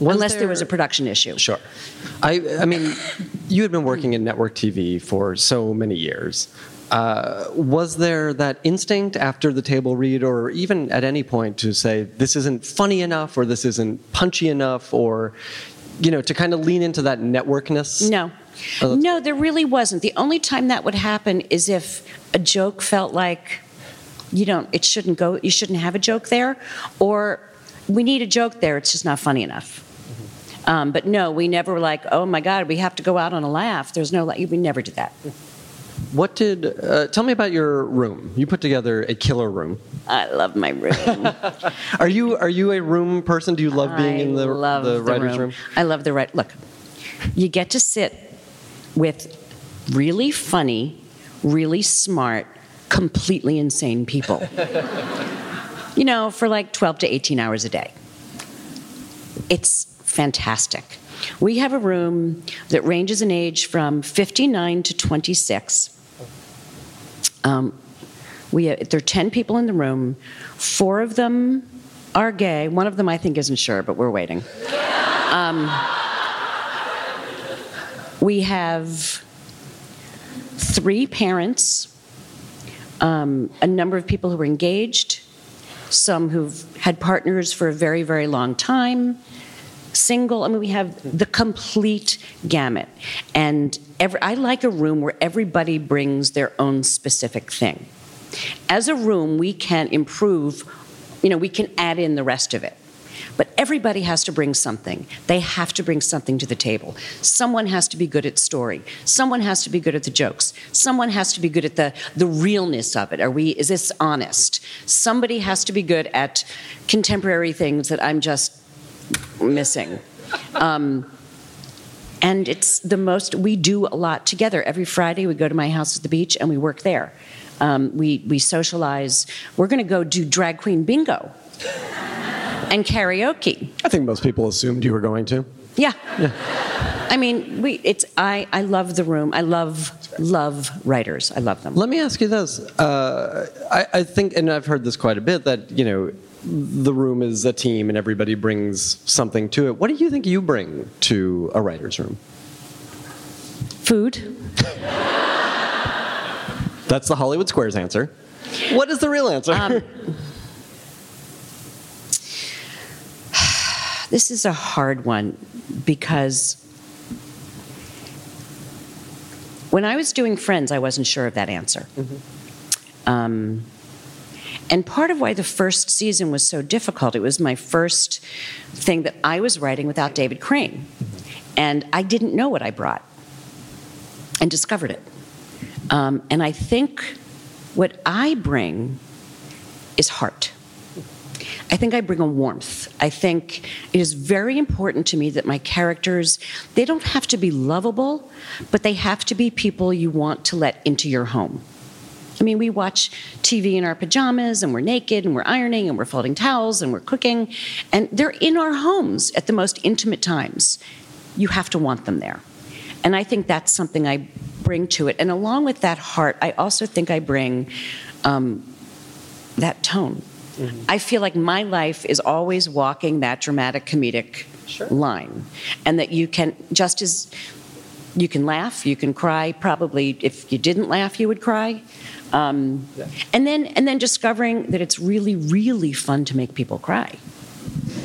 Was unless there, there, was a production issue. Sure. I i mean you had been working in network tv for so many years. Uh, was there that instinct after the table read or even at any point to say this isn't funny enough or this isn't punchy enough or you know to kind of lean into that networkness no Oh, no, there really wasn't. The only time that would happen is if a joke felt like you don't, it shouldn't go, you shouldn't have a joke there, or we need a joke there, it's just not funny enough. Mm-hmm. Um, but no, we never were like, oh my God, we have to go out on a laugh. There's no, we never did that. What did, uh, tell me about your room. You put together a killer room. I love my room. [laughs] are you are you a room person? Do you love being I in the, the, the writer's room. room? I love the right. Look, you get to sit with really funny, really smart, completely insane people. you know, for like 12 to 18 hours a day. It's fantastic. We have a room that ranges in age from 59 to 26. Um, we have, there are 10 people in the room. Four of them are gay. One of them I think isn't sure, but we're waiting. Um, we have three parents, um, a number of people who are engaged, some who've had partners for a very, very long time, single. I mean, we have the complete gamut. And every, I like a room where everybody brings their own specific thing. As a room, we can improve, you know, we can add in the rest of it. But everybody has to bring something. They have to bring something to the table. Someone has to be good at story. Someone has to be good at the jokes. Someone has to be good at the, the realness of it. Are we is this honest? Somebody has to be good at contemporary things that I'm just missing. Um, and it's the most we do a lot together every friday we go to my house at the beach and we work there um, we, we socialize we're going to go do drag queen bingo [laughs] and karaoke. I think most people assumed you were going to. Yeah. I mean, we. It's. I. I love the room. I love love writers. I love them. Let me ask you this. Uh, I, I think, and I've heard this quite a bit, that, you know, the room is a team and everybody brings something to it. What do you think you bring to a writer's room? Food. That's the Hollywood Squares answer. What is the real answer? Um, [laughs] This is a hard one because when I was doing Friends, I wasn't sure of that answer. Um, and part of why the first season was so difficult, it was my first thing that I was writing without David Crane. And I didn't know what I brought and discovered it. Um, and I think what I bring is heart. I think I bring a warmth. I think it is very important to me that my characters, they don't have to be lovable, but they have to be people you want to let into your home. I mean, we watch TV in our pajamas and we're naked and we're ironing and we're folding towels and we're cooking, and they're in our homes at the most intimate times. You have to want them there. And I think that's something I bring to it. And along with that heart, I also think I bring um, that tone. I feel like my life is always walking that dramatic comedic line. And that you can, just as you can laugh, you can cry. Probably if you didn't laugh, you would cry. Um, And then, and then discovering that it's really, really fun to make people cry. [laughs]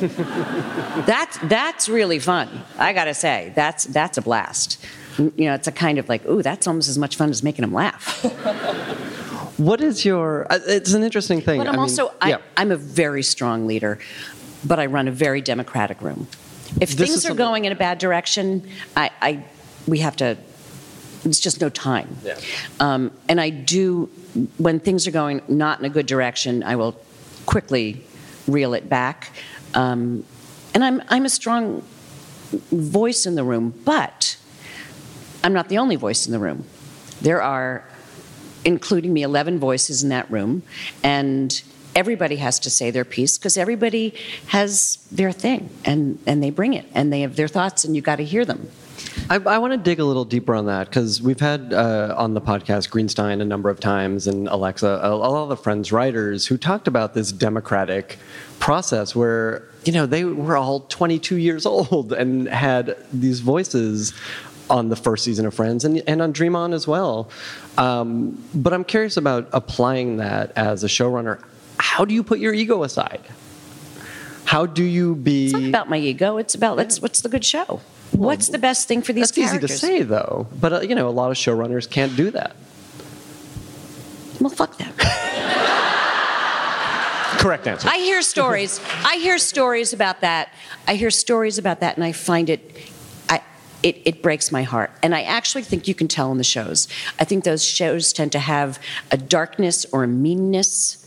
that's that's really fun. I gotta say, that's that's a blast. You know, it's a kind of like, ooh, that's almost as much fun as making them laugh. [laughs] what is your. uh, It's an interesting thing. But I'm I mean, also, I, yeah. I'm a very strong leader, but I run a very democratic room. If This things are going in a bad direction, I, I, we have to. It's just no time. Yeah. Um, and I do, when things are going not in a good direction, I will quickly reel it back. Um, and I'm, I'm a strong voice in the room, but I'm not the only voice in the room. There are, including me, 11 voices in that room, and everybody has to say their piece because everybody has their thing, and, and they bring it, and they have their thoughts, and you got to hear them. I, I want to dig a little deeper on that because we've had uh, on the podcast Greenstein a number of times and Alexa, a, a lot of the Friends writers who talked about this democratic process where, you know, they were all 22 years [laughs] old and had these voices on the first season of Friends and, and on Dream On as well. Um, but I'm curious about applying that as a showrunner. How do you put your ego aside? How do you be. It's not about my ego. It's about let's, what's the good show? What's the best thing for these That's easy to say, though. But uh, you know, a lot of showrunners can't do that. Well, fuck them. Correct answer. I hear stories. I hear stories about that. I hear stories about that, and I find it, I, it, it breaks my heart. And I actually think you can tell in the shows. I think those shows tend to have a darkness or a meanness.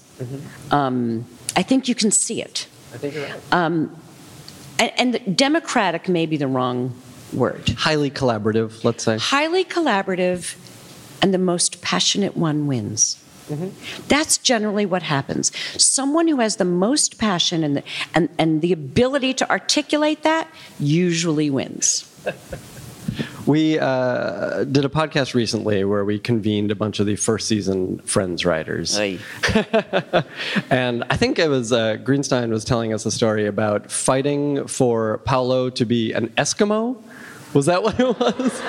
Um, I think you can see it. I think you're right. And, and the democratic may be the wrong word. Highly collaborative, let's say. Highly collaborative, and the most passionate one wins. Mm-hmm. That's generally what happens. Someone who has the most passion and the, and, and the ability to articulate that usually wins. [laughs] We uh, did a podcast recently where we convened a bunch of the first season Friends writers. [laughs] and I think it was uh, Greenstein was telling us a story about fighting for Paolo to be an Eskimo. Was that [laughs] what it was?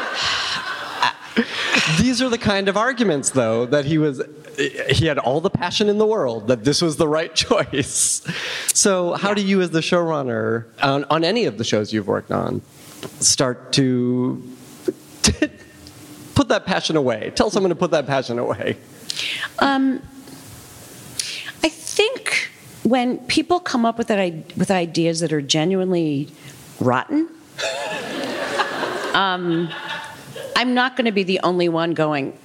[sighs] These are the kind of arguments, though, that he was. He had all the passion in the world that this was the right [laughs] choice. So, how do you, as the showrunner, on, on any of the shows you've worked on, start to put that passion away? Tell someone to put that passion away. Um, I think when people come up with, that, with ideas that are genuinely rotten, um, I'm not going to be the only one going,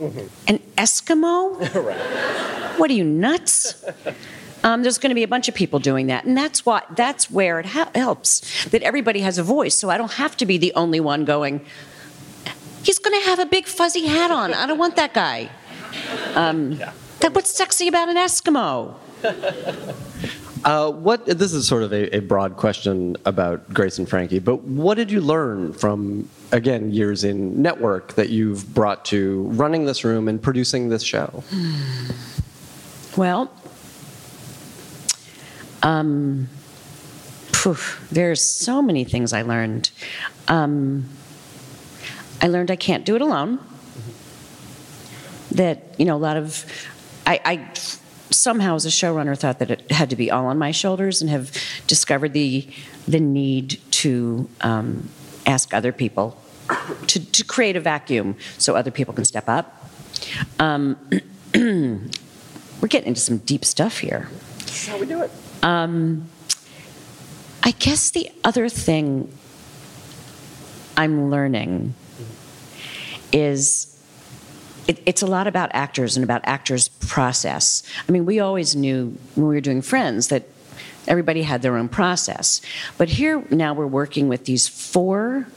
an Eskimo? [laughs] What are you, nuts? Um, there's going to be a bunch of people doing that, and that's why that's where it ha- helps that everybody has a voice. So I don't have to be the only one going. He's going to have a big fuzzy hat on. I don't want that guy. Um, that what's sexy about an Eskimo? [laughs] Uh, what this is sort of a, a, broad question about Grace and Frankie, but what did you learn from again years in network that you've brought to running this room and producing this show? [sighs] Well, um, there's so many things I learned. Um, I learned I can't do it alone. That you know a lot of I, I somehow as a showrunner thought that it had to be all on my shoulders and have discovered the the need to um, ask other people to, to create a vacuum so other people can step up. Um, [clears throat] we're getting into some deep stuff here. That's how we do it. Um, I guess the other thing I'm learning is it, it's a lot about actors and about actors' process. I mean, we always knew when we were doing Friends that everybody had their own process. But here now we're working with these four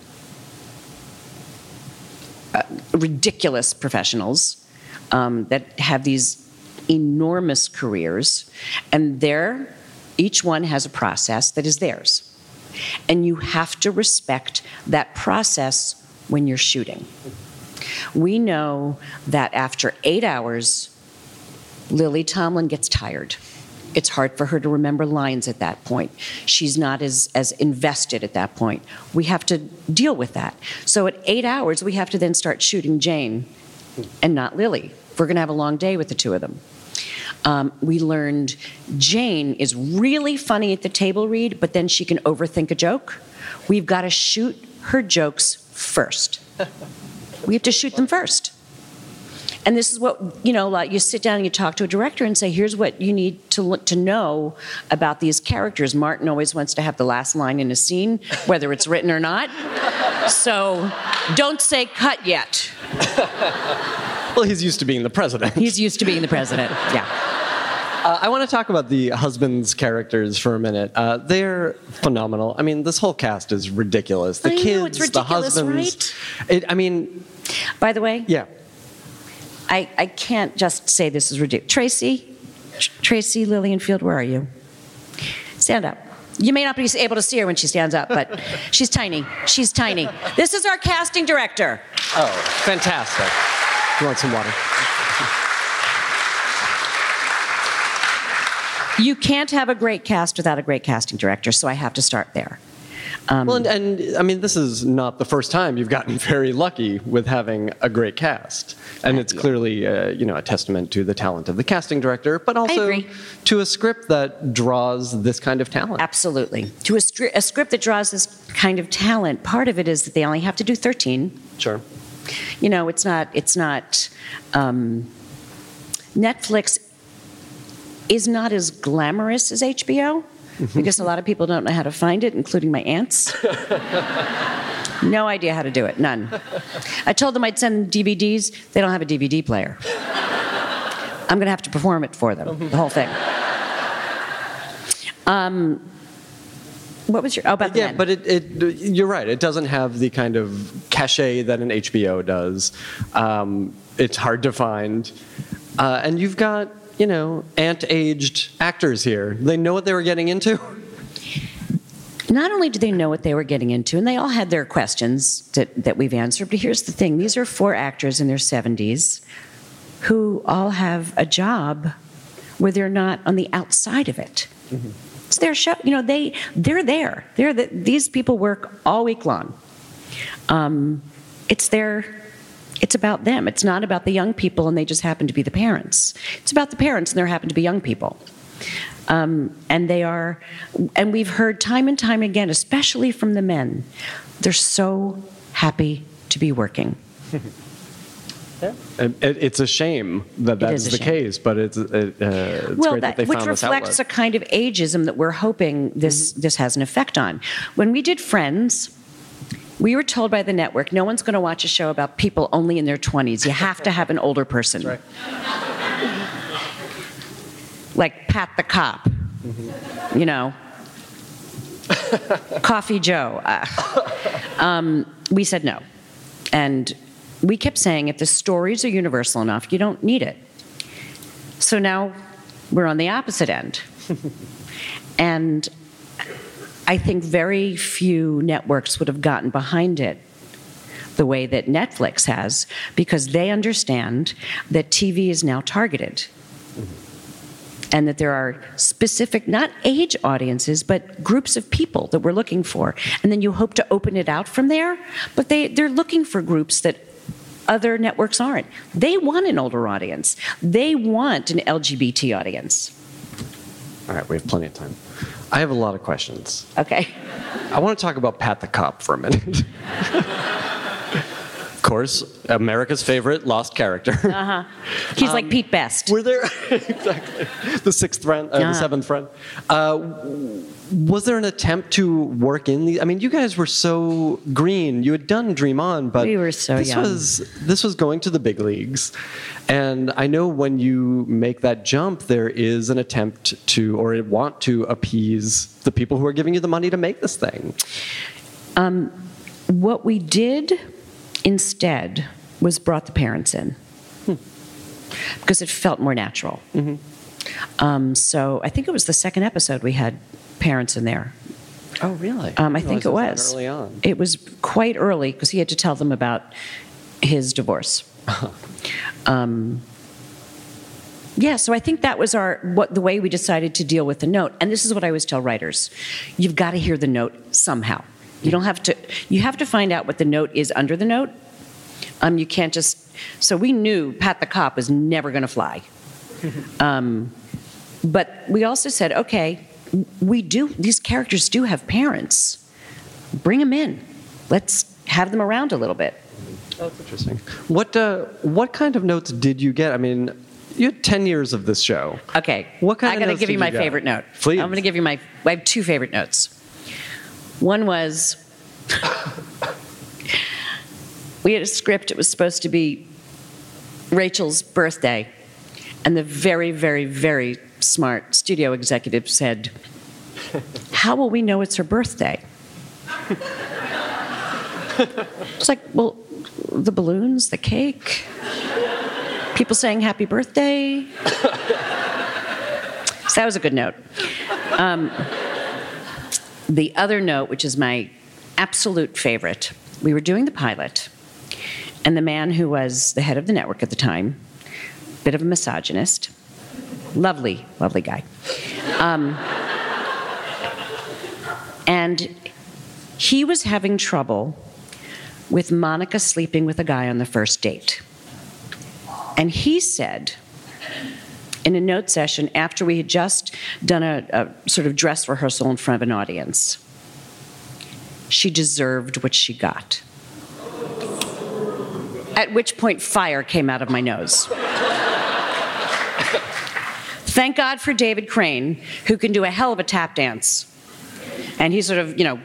uh, ridiculous professionals um, that have these enormous careers, and they're each one has a process that is theirs. And you have to respect that process when you're shooting. We know that after eight hours, Lily Tomlin gets tired. It's hard for her to remember lines at that point. She's not as, as invested at that point. We have to deal with that. So at eight hours, we have to then start shooting Jane and not Lily. We're going to have a long day with the two of them. Um, we learned Jane is really funny at the table read, but then she can overthink a joke. We've got to shoot her jokes first. [laughs] We have to shoot them first. And this is what, you know, like you sit down and you talk to a director and say, here's what you need to look to know about these characters. Martin always wants to have the last line in a scene, whether it's written or not. So don't say cut yet. [laughs] well, he's used to being the president. He's used to being the president, yeah. Uh, I want to talk about the husbands' characters for a minute. Uh, they're phenomenal. I mean, this whole cast is ridiculous. The I kids, know, the husbands. Right? It, I mean, by the way, yeah. I, I can't just say this is ridiculous. Tracy, Tracy Lilienfield, where are you? Stand up. You may not be able to see her when she stands up, but [laughs] she's tiny. She's tiny. This is our casting director. Oh, fantastic. Do you want some water? You can't have a great cast without a great casting director, so I have to start there. Um, well, and, and, I mean, this is not the first time you've gotten [laughs] very lucky with having a great cast, and it's clearly, uh, you know, a testament to the talent of the casting director, but also to a script that draws this kind of talent. Absolutely, to a, stri- a script that draws this kind of talent. Part of it is that they only have to do thirteen. Sure. You know, it's not. It's not. Um, Netflix is not as glamorous as HBO mm-hmm. because a lot of people don't know how to find it, including my aunts. [laughs] no idea how to do it, none. I told them I'd send them DVDs, they don't have a DVD player. I'm going to have to perform it for them, the whole thing. Um, what was your? Oh, about the yeah, but it, it, you're right. It doesn't have the kind of cachet that an HBO does. Um, it's hard to find, uh, and you've got you know, ant aged actors here. They know what they were getting into. Not only do they know what they were getting into, and they all had their questions that, that we've answered, but here's the thing these are four actors in their 70s who all have a job where they're not on the outside of it. Mm-hmm. It's their show. You know, they, they're there. They're the, these people work all week long. Um, it's their it's about them. It's not about the young people and they just happen to be the parents. It's about the parents and there happen to be young people. Um, and they are, and we've heard time and time again, especially from the men, they're so happy to be working. [laughs] It's a shame that that's the shame. case, but it's, it, uh, it's well, great that, that they which found reflects a kind of ageism that we're hoping this mm-hmm. this has an effect on. When we did Friends, we were told by the network no one's going to watch a show about people only in their 20s. You have to have an older person. Right. Like Pat the Cop, mm-hmm. you know, [laughs] Coffee Joe. Uh, um, we said no. And we kept saying if the stories are universal enough, you don't need it. So now we're on the opposite end. [laughs] And I think very few networks would have gotten behind it the way that Netflix has because they understand that TV is now targeted. Mm-hmm. And that there are specific, not age audiences, but groups of people that we're looking for. And then you hope to open it out from there. But they, they're looking for groups that other networks aren't. They want an older audience, they want an LGBT audience. All right, we have plenty of time. I have a lot of questions. Okay. I want to talk about Pat the Cop for a minute. [laughs] of course, America's favorite lost character. [laughs] Uh huh. He's like Pete Best. Were there [laughs] exactly the sixth friend, uh, Yeah. the seventh friend? Uh, was there an attempt to work in the? I mean, you guys were so green. You had done Dream On, but We were so this young. was this was going to the big leagues, and I know when you make that jump, there is an attempt to or want to appease the people who are giving you the money to make this thing. What we did instead was brought the parents in because it felt more natural. Um, so I think it was the second episode we had parents in there. Oh, really? Um, I think it was. early on. It was quite early because he had to tell them about his divorce. um, yeah, so I think that was our what the way we decided to deal with the note. And this is what I always tell writers: you've got to hear the note somehow. You don't have to. You have to find out what the note is under the note. Um, you can't just. So we knew Pat the cop was never going to fly. [laughs] Um, but we also said, okay, we do. These characters do have parents. Bring them in. Let's have them around a little bit. That's interesting. What uh, what kind of notes did you get? I mean, you had ten years of this show. Okay. What kind I'm going to give you my you favorite note. Please. I'm going to give you my. I have two favorite notes. One was we had a script. It was supposed to be Rachel's birthday, and the very, very, very smart studio executive said, "How will we know it's her birthday?" It's like, well, the balloons, the cake, people saying happy birthday. So that was a good note. Um, the other note, which is my absolute favorite, we were doing the pilot, and the man who was the head of the network at the time, bit of a misogynist, lovely, lovely guy. Um, and he was having trouble with Monica sleeping with a guy on the first date. And he said, in a note session after we had just done a, a sort of dress rehearsal in front of an audience, she deserved what she got. At which point, fire came out of my nose. Thank God for David Crane, who can do a hell of a tap dance. And he sort of, you know,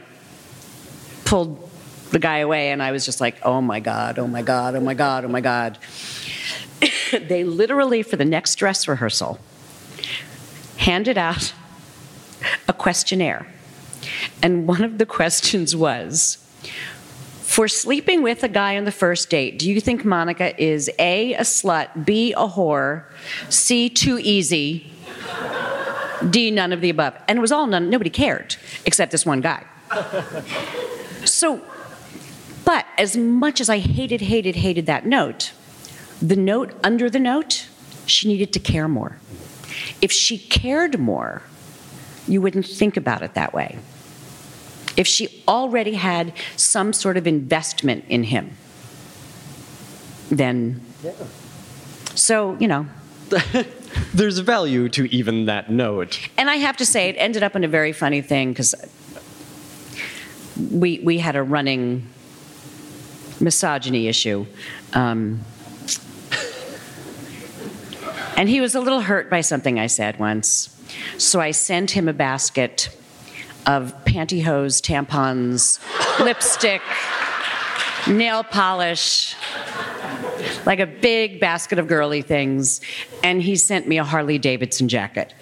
pulled the guy away, and I was just like, oh my God, oh my God, oh my God, oh my God. [coughs] they literally, for the next dress rehearsal, handed out a questionnaire. And one of the questions was For sleeping with a guy on the first date, do you think Monica is A, a slut, B, a whore, C, too easy, D, none of the above? And it was all none, nobody cared except this one guy. So, but as much as I hated, hated, hated that note, the note under the note, she needed to care more. If she cared more, you wouldn't think about it that way. If she already had some sort of investment in him, then. Yeah. So, you know, [laughs] There's value to even that note. and I have to say, it ended up in a very funny thing because we we had a running misogyny issue, um, and he was a little hurt by something I said once. So I sent him a basket of pantyhose, tampons, [laughs] lipstick, nail polish. Like a big basket of girly things, and he sent me a Harley Davidson jacket.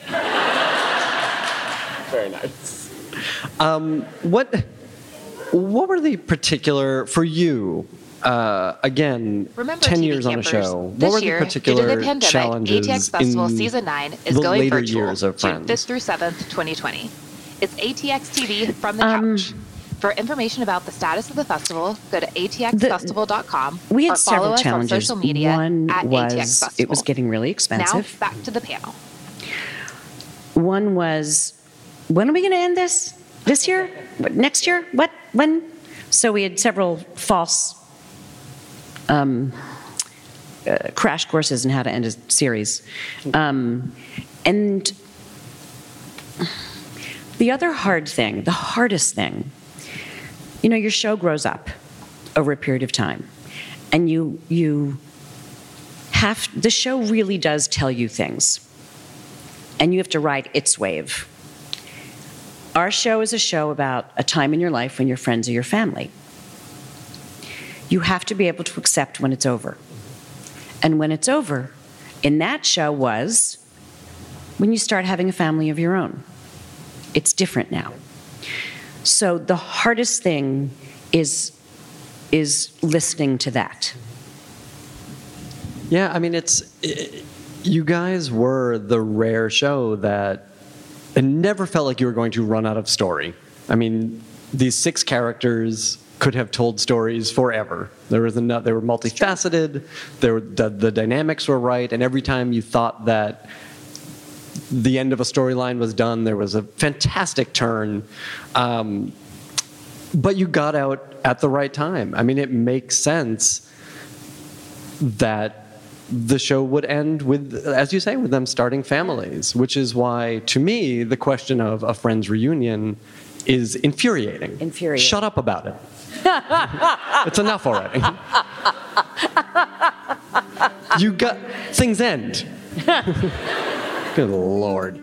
Very nice. Um, what what were the particular for you? Uh, again, Remember, 10 TV years on a show. This What were the year, due particular to the pandemic, challenges ATX Festival in Season 9 is the going later virtual years of June Friends? 5th through 7th, 2020. It's ATX TV from the Um, couch. For information about the status of the festival, go to atxfestival.com We had or follow several us challenges. on social media One at ATX was Festival. it was getting really expensive. now back to the panel. One was, when are we going to end this? This year? Next year? What? When? So we had several false um, uh, crash courses in how to end a series. Um, and the other hard thing, the hardest thing, you know, your show grows up over a period of time. And you, you have, the show really does tell you things and you have to ride its wave. Our show is a show about a time in your life when your friends are your family. You have to be able to accept when it's over. And when it's over, in that show was when you start having a family of your own. It's different now. So the hardest thing is is listening to that. Yeah, I mean, it's i you guys were the rare show that it never felt like you were going to run out of story. I mean, these six characters could have told stories forever. There was enough. They were multifaceted. There, were, the, the dynamics were right, and every time you thought that the end of a storyline was done, there was a fantastic turn. Um, but you got out at the right time. I mean, it makes sense that the show would end with, as you say, with them starting families, which is why, to me, the question of a friend's reunion is infuriating. Infuriating. Shut up about it. [laughs] it's enough already. [laughs] you got things end. [laughs] Good lord.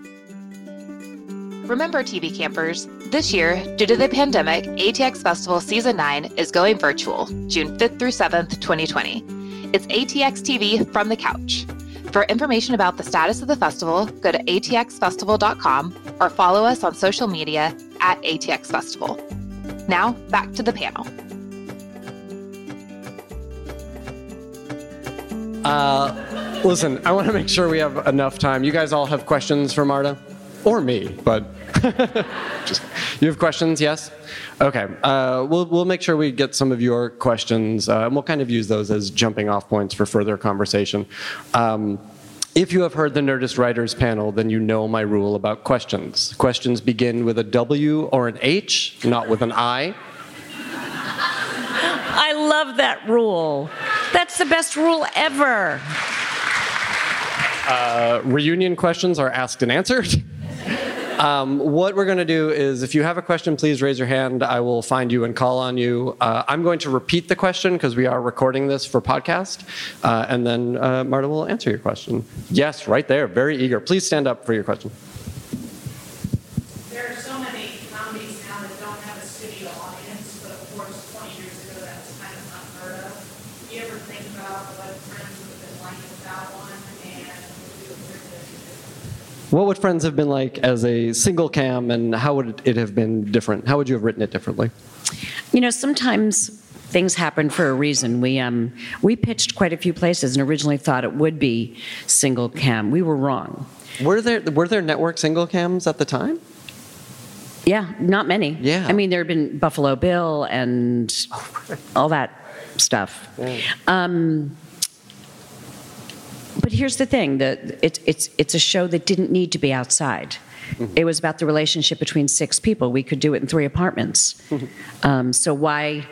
Remember, TV campers, this year, due to the pandemic, ATX Festival Season 9 is going virtual June 5th through 7th, 2020. It's ATX TV from the couch. For information about the status of the festival, go to atxfestival.com or follow us on social media at ATX Festival. Now, back to the panel. Uh, listen, I want to make sure we have enough time. You guys all have questions for Marta? Or me, but [laughs] just, you have questions, yes? Okay, uh, we'll, we'll make sure we get some of your questions, uh, and we'll kind of use those as jumping off points for further conversation. Um, if you have heard the Nerdist Writers panel, then you know my rule about questions. Questions begin with a W or an H, not with an I. I love that rule. That's the best rule ever. Uh, reunion questions are asked and answered. [laughs] Um, what we're going to do is, if you have a question, please raise your hand. I will find you and call on you. Uh, I'm going to repeat the question because we are recording this for podcast, uh, and then uh, Marta will answer your question. Yes, right there, very eager. Please stand up for your question. There are so many comedies now that don't have a studio audience, but of course, 20 years ago, that was kind of unheard of. You ever think about what Friends would have been like without one, and would you have written it differently? What would Friends have been like as a single cam, and how would it have been different? How would you have written it differently? You know, sometimes things happen for a reason. We um we pitched quite a few places and originally thought it would be single cam. We were wrong. Were there were there network single cams at the time? Yeah, not many. Yeah. I mean, there had been Buffalo Bill and all that stuff. Um, but here's the thing: the it's it's it's a show that didn't need to be outside. Mm-hmm. It was about the relationship between six people. We could do it in three apartments. Mm-hmm. Um, so why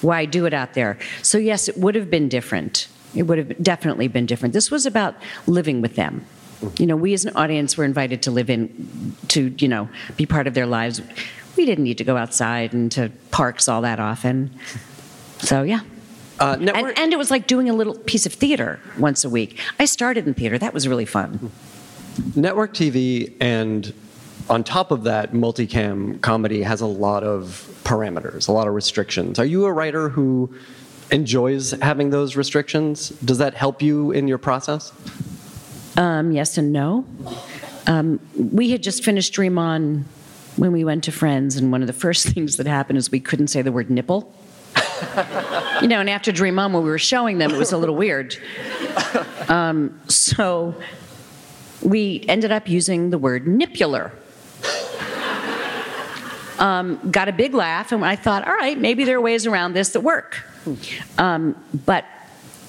why do it out there? So yes, it would have been different. It would have definitely been different. This was about living with them. Mm-hmm. You know, we as an audience were invited to live in, to you know, be part of their lives. We didn't need to go outside and to parks all that often. So yeah. Uh, network. And, and it was like doing a little piece of theater once a week. I started in theater. That was really fun. Network TV and on top of that, multicam comedy has a lot of parameters, a lot of restrictions. Are you a writer who enjoys having those restrictions? Does that help you in your process? Um, yes and no. Um, we had just finished Dream On when we went to Friends, and one of the first [laughs] things that happened is we couldn't say the word nipple. [laughs] you know, and after Dream On, when we were showing them, it was a little weird. Um, so we ended up using the word nipular. Um, got a big laugh, and I thought, all right, maybe there are ways around this that work. Um, but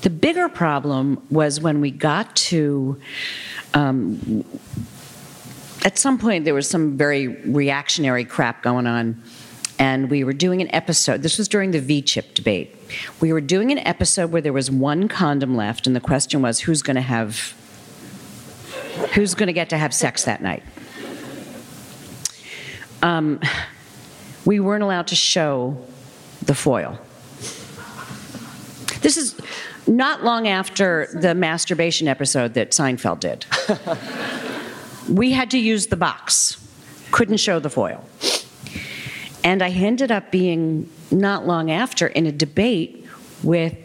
the bigger problem was when we got to, um, at some point, there was some very reactionary crap going on. And we were doing an episode, this was during the V chip debate. We were doing an episode where there was one condom left, and the question was who's going to have, who's going to get to have sex that night? Um, we weren't allowed to show the foil. This is not long after the masturbation episode that Seinfeld did. [laughs] we had to use the box, couldn't show the foil. And I ended up being not long after in a debate with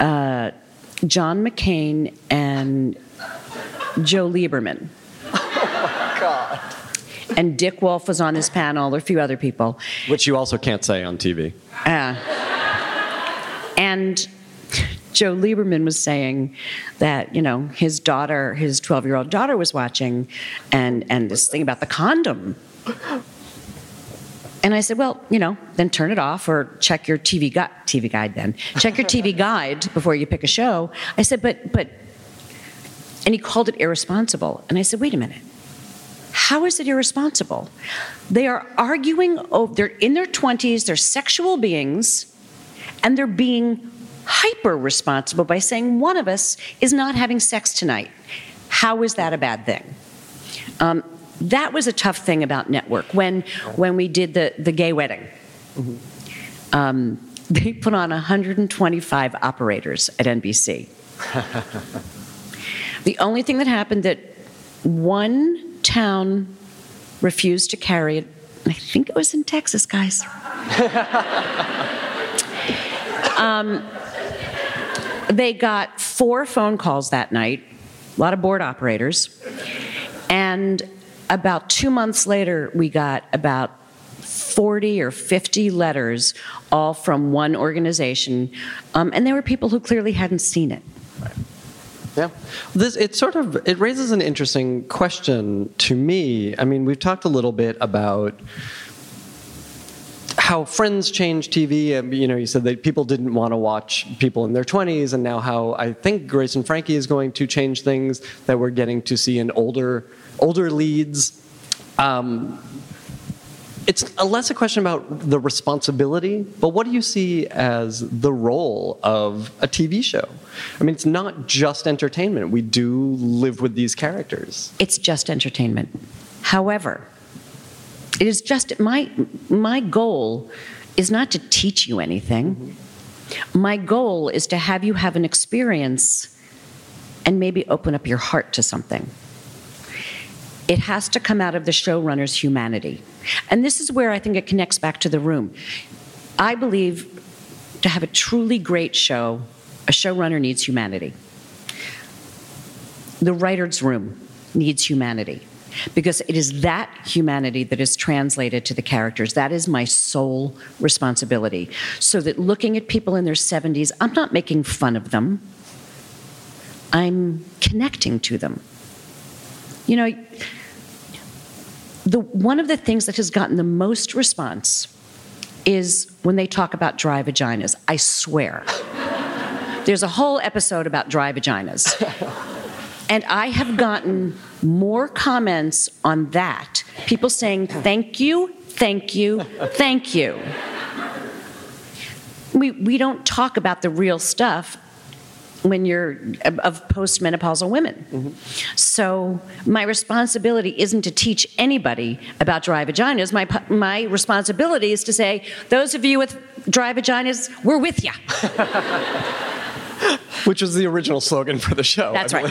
uh, John McCain and Joe Lieberman. [laughs] And Dick Wolf was on this panel, or a few other people. Which you also can't say on TV. Uh, and Joe Lieberman was saying that, you know, his daughter, his 12 year old daughter was watching, and, and this thing about the condom. And I said, well, you know, then turn it off or check your TV guide, TV guide then. Check your TV guide before you pick a show. I said, but, but, and he called it irresponsible. And I said, wait a minute. How is it irresponsible? They are arguing, oh, they're in their 20s, they're sexual beings, and they're being hyper responsible by saying one of us is not having sex tonight. How is that a bad thing? Um, that was a tough thing about network when when we did the the gay wedding. Um, [laughs] they put on 125 operators at NBC. [laughs] the only thing that happened that one town refused to carry it. I think it was in Texas, guys. [laughs] um, they got four phone calls that night, a lot of board operators, and about two months later, we got about 40 or 50 letters, all from one organization, um, and there were people who clearly hadn't seen it. Right. Yeah, this it sort of it raises an interesting question to me. I mean, we've talked a little bit about how Friends changed TV. and, You know, you said that people didn't want to watch people in their 20s, and now how I think Grace and Frankie is going to change things. That we're getting to see an older older leads. Um, it's a less a question about the responsibility, but what do you see as the role of a TV show? I mean, it's not just entertainment. We do live with these characters. It's just entertainment. However, it is just my my goal is not to teach you anything. My goal is to have you have an experience and maybe open up your heart to something. It has to come out of the showrunner's humanity. And this is where I think it connects back to the room. I believe to have a truly great show, a showrunner needs humanity. The writer's room needs humanity because it is that humanity that is translated to the characters. That is my sole responsibility. So that looking at people in their 70s, I'm not making fun of them, I'm connecting to them. You know, the, one of the things that has gotten the most response is when they talk about dry vaginas. I swear. [laughs] There's a whole episode about dry vaginas. And I have gotten more comments on that. People saying, thank you, thank you, thank you. We, we don't talk about the real stuff when you're of postmenopausal women. Mm-hmm. So my responsibility isn't to teach anybody about dry vaginas. My my responsibility is to say, those of you with dry vaginas, we're with you. [laughs] Which was the original slogan for the show. That's right.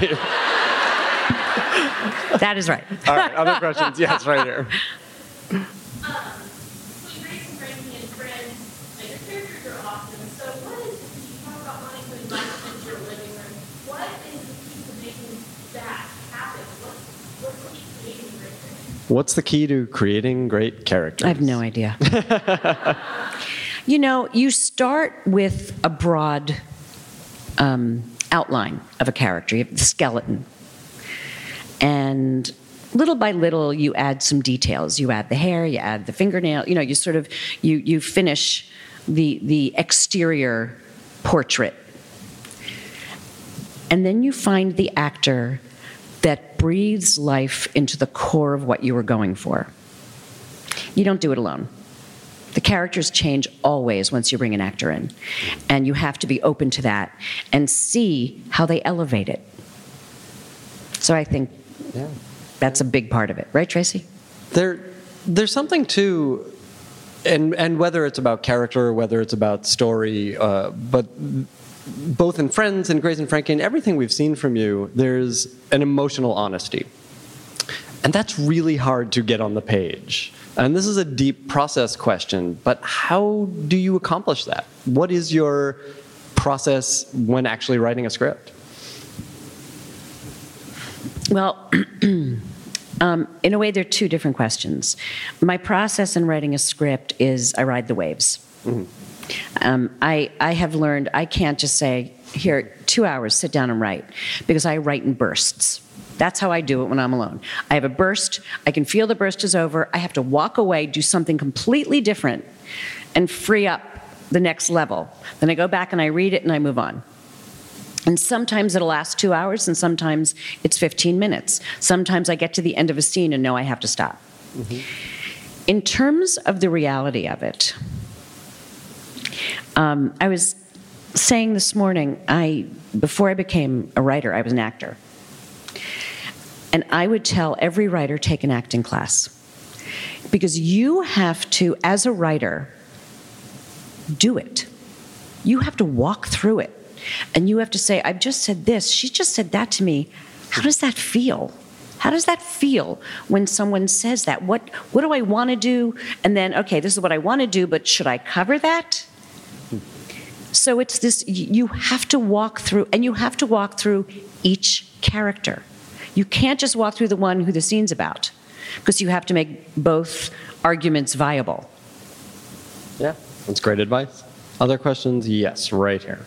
that is right. All right. Other questions? [laughs] Yes, right here. What's the key to creating great characters? I have no idea. You know, you start with a broad um, outline of a character, you have the skeleton. And little by little, you add some details. You add the hair, you add the fingernail, you know, you sort of, you, you finish the, the exterior portrait. And then you find the actor that breathes life into the core of what you were going for. You don't do it alone. The characters change always once you bring an actor in. And you have to be open to that and see how they elevate it. So I think Yeah. that's a big part of it. Right, Tracy? There, there's something to, and and whether it's about character, or whether it's about story, uh, but both in Friends and Grace and Frankie and everything we've seen from you, there's an emotional honesty, and that's really hard to get on the page. And this is a deep process question, but how do you accomplish that? What is your process when actually writing a script? Well, [clears throat] um, in a way, they're two different questions. My process in writing a script is I ride the waves. Um, I, I have learned I can't just say, here, two hours, sit down and write, because I write in bursts. That's how I do it when I'm alone. I have a burst, I can feel the burst is over, I have to walk away, do something completely different, and free up the next level. Then I go back and I read it and I move on. And sometimes it'll last two hours, and sometimes it's 15 minutes. Sometimes I get to the end of a scene and know I have to stop. In terms of the reality of it, um, I was saying this morning, I before I became a writer, I was an actor. And I would tell every writer take an acting class. Because you have to, as a writer, do it. You have to walk through it. And you have to say, I've just said this, she just said that to me. How does that feel? How does that feel when someone says that? What, what do I want to do? And then, okay, this is what I want to do, but should I cover that? So it's this you have to walk through, and you have to walk through each character. You can't just walk through the one who the scene's about, because you have to make both arguments viable. Yeah, that's great advice. Other questions? Yes, right here.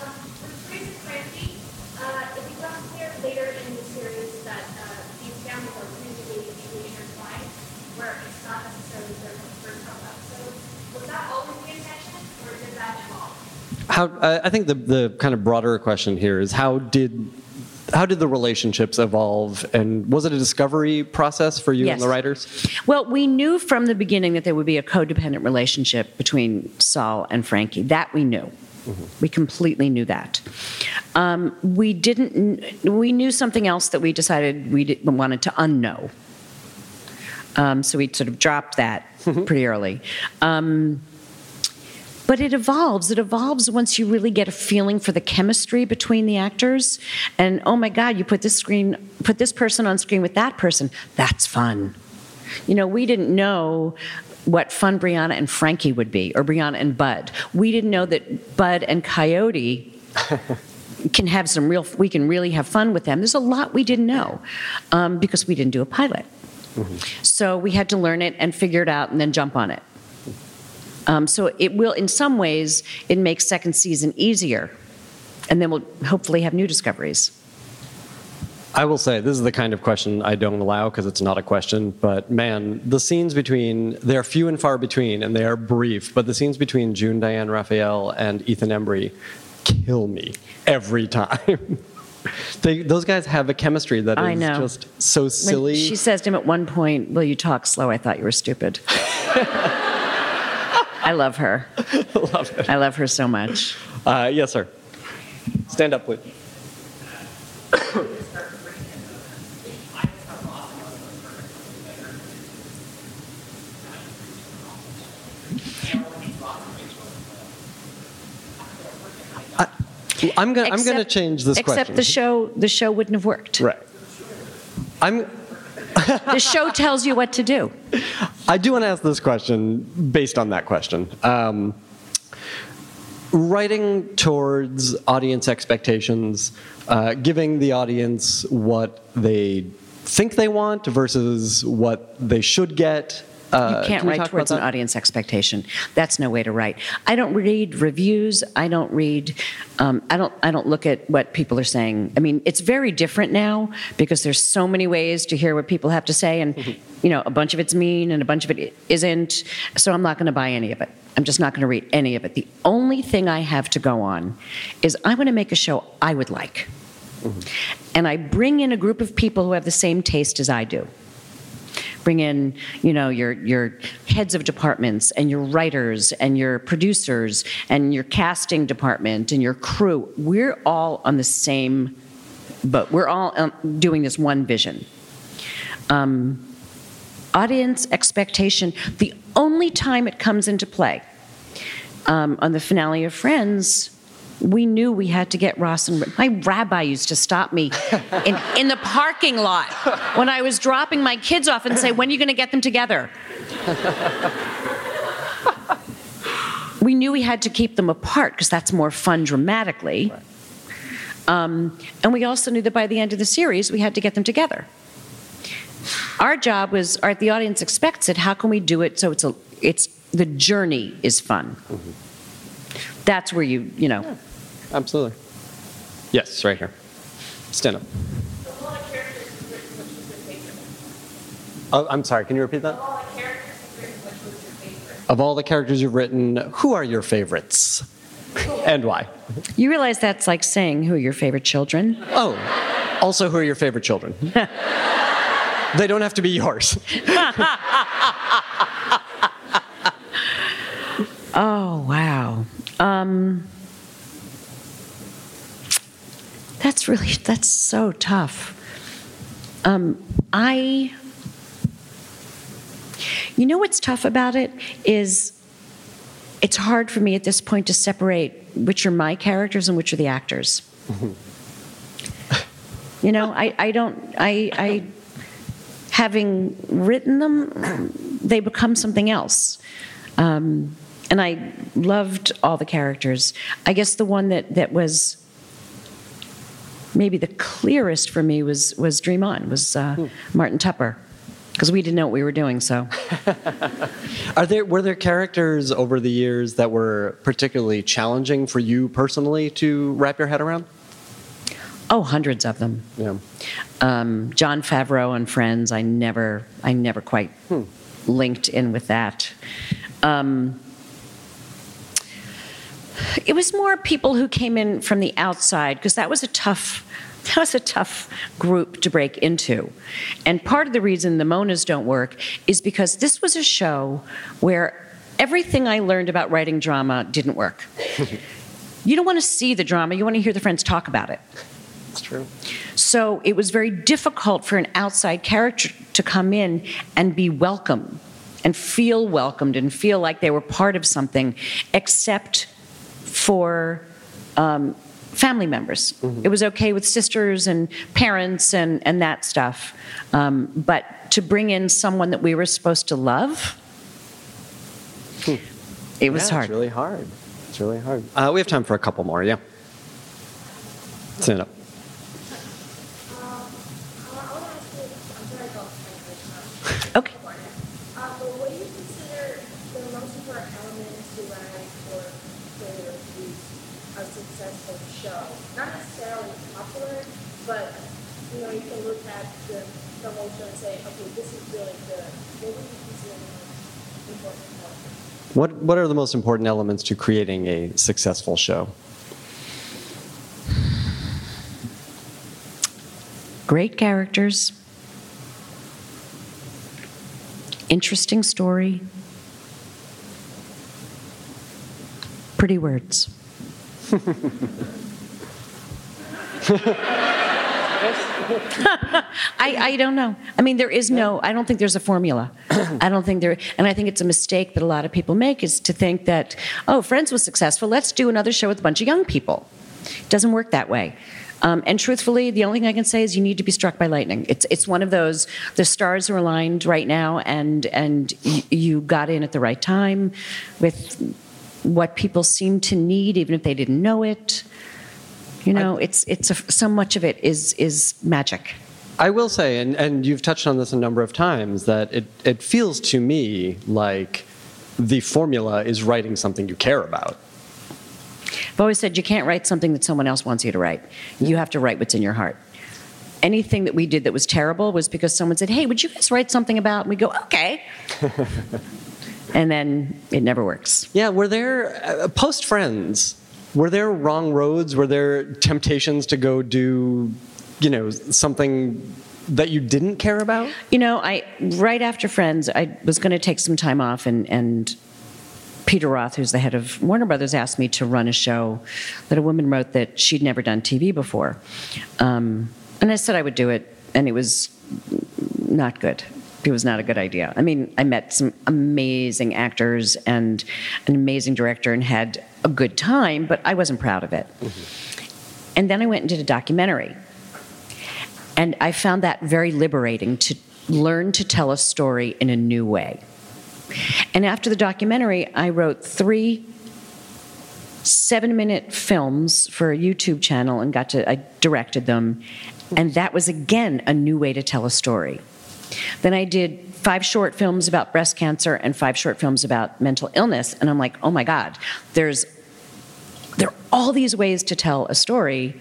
Um, for Grace and Frankie, uh, it becomes clear later in the series that uh, these families are really deeply intertwined, where it's not necessarily their first couple episodes. Was that always the intention, or did that evolve? How I think the the kind of broader question here is how did how did the relationships evolve, and was it a discovery process for you and the writers? Well, we knew from the beginning that there would be a codependent relationship between Saul and Frankie. That we knew. We completely knew that. Um, we didn't. We knew something else that we decided we wanted to unknow. Um, so we sort of dropped that pretty early. Um, but it evolves. It evolves once you really get a feeling for the chemistry between the actors. And oh my God, you put this screen, put this person on screen with that person. That's fun. You know, we didn't know what fun Brianna and Frankie would be, or Brianna and Bud. We didn't know that Bud and Coyote [laughs] can have some real. We can really have fun with them. There's a lot we didn't know um, because we didn't do a pilot. So we had to learn it and figure it out and then jump on it. Um, so it will, in some ways, it makes second season easier, and then we'll hopefully have new discoveries. I will say this is the kind of question I don't allow because it's not a question. But man, the scenes between they're few and far between, and they are brief. But the scenes between June Diane Raphael and Ethan Embry kill me every time. [laughs] they, those guys have a chemistry that is I know. just so When silly. she says to him at one point, "Will you talk slow? I thought you were stupid." [laughs] I love her. [laughs] love it. I love her so much. Uh, yes, sir. Stand up, please. I- I'm gonna I'm gonna change this Except question. the show, the show wouldn't have worked. Right. I'm The show tells you what to do. [laughs] I do want to ask this question based on that question. Um, writing towards audience expectations, uh, giving the audience what they think they want versus what they should get. Uh, you can't can write towards an audience expectation. That's no way to write. I don't read reviews. I don't read. Um, I don't. I don't look at what people are saying. I mean, it's very different now because there's so many ways to hear what people have to say, and you know, a bunch of it's mean and a bunch of it isn't. So I'm not going to buy any of it. I'm just not going to read any of it. The only thing I have to go on is I want to make a show I would like, and I bring in a group of people who have the same taste as I do bring in you know your your heads of departments and your writers and your producers and your casting department and your crew. We're all on the same boat. We're all um, doing this one vision. Um, audience expectation the only time it comes into play um, on the finale of friends we knew we had to get Ross and my rabbi used to stop me in, [laughs] in the parking lot when I was dropping my kids off and say, When are you going to get them together? we knew we had to keep them apart because that's more fun dramatically. Um, and we also knew that by the end of the series, we had to get them together. Our job was, or the audience expects it, how can we do it so it's, a, it's the journey is fun? That's where you, you know. Absolutely. Yes, right here. Stand up. Of all the characters you've written, which was your favorite? Oh, I'm sorry. Can you repeat that? Of characters you've written, which was your favorite? Of all the characters you've written, who are your favorites, [laughs] and why? You realize that's like saying who are your favorite children? Oh, also, who are your favorite children? [laughs] they don't have to be yours. [laughs] Oh, wow. Um, that's really, that's so tough. Um, I, you know what's tough about it is it's hard for me at this point to separate which are my characters and which are the actors. you know, I, I don't, I, I, having written them, they become something else. Um, and I loved all the characters. I guess the one that, that was maybe the clearest for me was, was Dream On, was uh, Martin Tupper, because we didn't know what we were doing, so. [laughs] Are there were there characters over the years that were particularly challenging for you personally to wrap your head around? Oh, hundreds of them. Yeah. Um, Jon Favreau and Friends, I never, I never quite linked in with that. Um, it was more people who came in from the outside because that was a tough [laughs] that was a tough group to break into. And part of the reason the monas don't work is because this was a show where everything i learned about writing drama didn't work. [laughs] You don't want to see the drama you want to hear the friends talk about it. That's true. so it was very difficult for an outside character to come in and be welcome and feel welcomed and feel like they were part of something, except for um, family members. It was okay with sisters and parents and, and that stuff. Um, but to bring in someone that we were supposed to love, it was Yeah, hard. It's really hard. It's really hard. Uh, we have time for a couple more. Yeah. Stand up. Um, I want to ask you, I'm sorry about my question. Okay. Um, but what do you consider the most important elements to write for failure to be a successful show? Not necessarily popular, but you know, you can look at the, the whole show and say, okay, this is really good. What would you consider the most important elements? What What are the most important elements to creating a successful show? Great characters, interesting story, pretty words. [laughs] [laughs] I, I don't know. I mean, there is no, I don't think there's a formula. [coughs] I don't think there, and I think it's a mistake that a lot of people make is to think that, oh, Friends was successful, let's do another show with a bunch of young people. It doesn't work that way. Um, and truthfully, the only thing I can say is you need to be struck by lightning. It's it's one of those the stars are aligned right now, and and y- you got in at the right time, with what people seem to need, even if they didn't know it. You know, it's it's a, so much of it is is magic. I will say, and, and you've touched on this a number of times, that it, it feels to me like the formula is writing something you care about. I've always said you can't write something that someone else wants you to write. You have to write what's in your heart. Anything that we did that was terrible was because someone said, "Hey, would you guys write something about?" And we go, "Okay," [laughs] and then it never works. Yeah, were there, uh, post Friends, were there wrong roads? Were there temptations to go do, you know, something that you didn't care about? You know, I right after Friends, I was going to take some time off, and and Peter Roth, who's the head of Warner Brothers, asked me to run a show that a woman wrote that she'd never done TV before, um, and I said I would do it, and it was not good. It was not a good idea. I mean, I met some amazing actors and an amazing director and had a good time, but I wasn't proud of it. Mm-hmm. And then I went and did a documentary. And I found that very liberating to learn to tell a story in a new way. And after the documentary, I wrote three seven minute films for a YouTube channel and got to, I directed them. And that was again a new way to tell a story. Then I did five short films about breast cancer and five short films about mental illness. And I'm like, oh my God, there's there are all these ways to tell a story.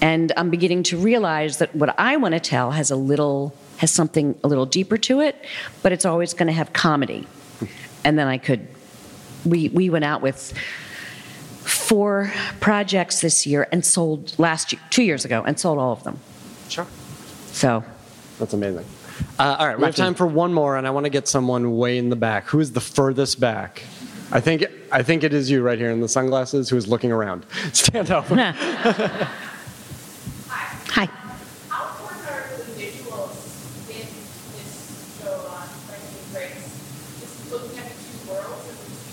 And I'm beginning to realize that what I want to tell has a little has something a little deeper to it, but it's always going to have comedy. And then I could we we went out with four projects this year and sold last year, two years ago and sold all of them. Sure. So That's amazing. Uh, all right, we have time for one more, and I want to get someone way in the back. Who is the furthest back? I think I think it is you right here in the sunglasses who is looking around. [laughs] Stand up. hi. [laughs] Hi. How important are the visuals in this show on Frankie and Grace? Just looking at the two worlds of these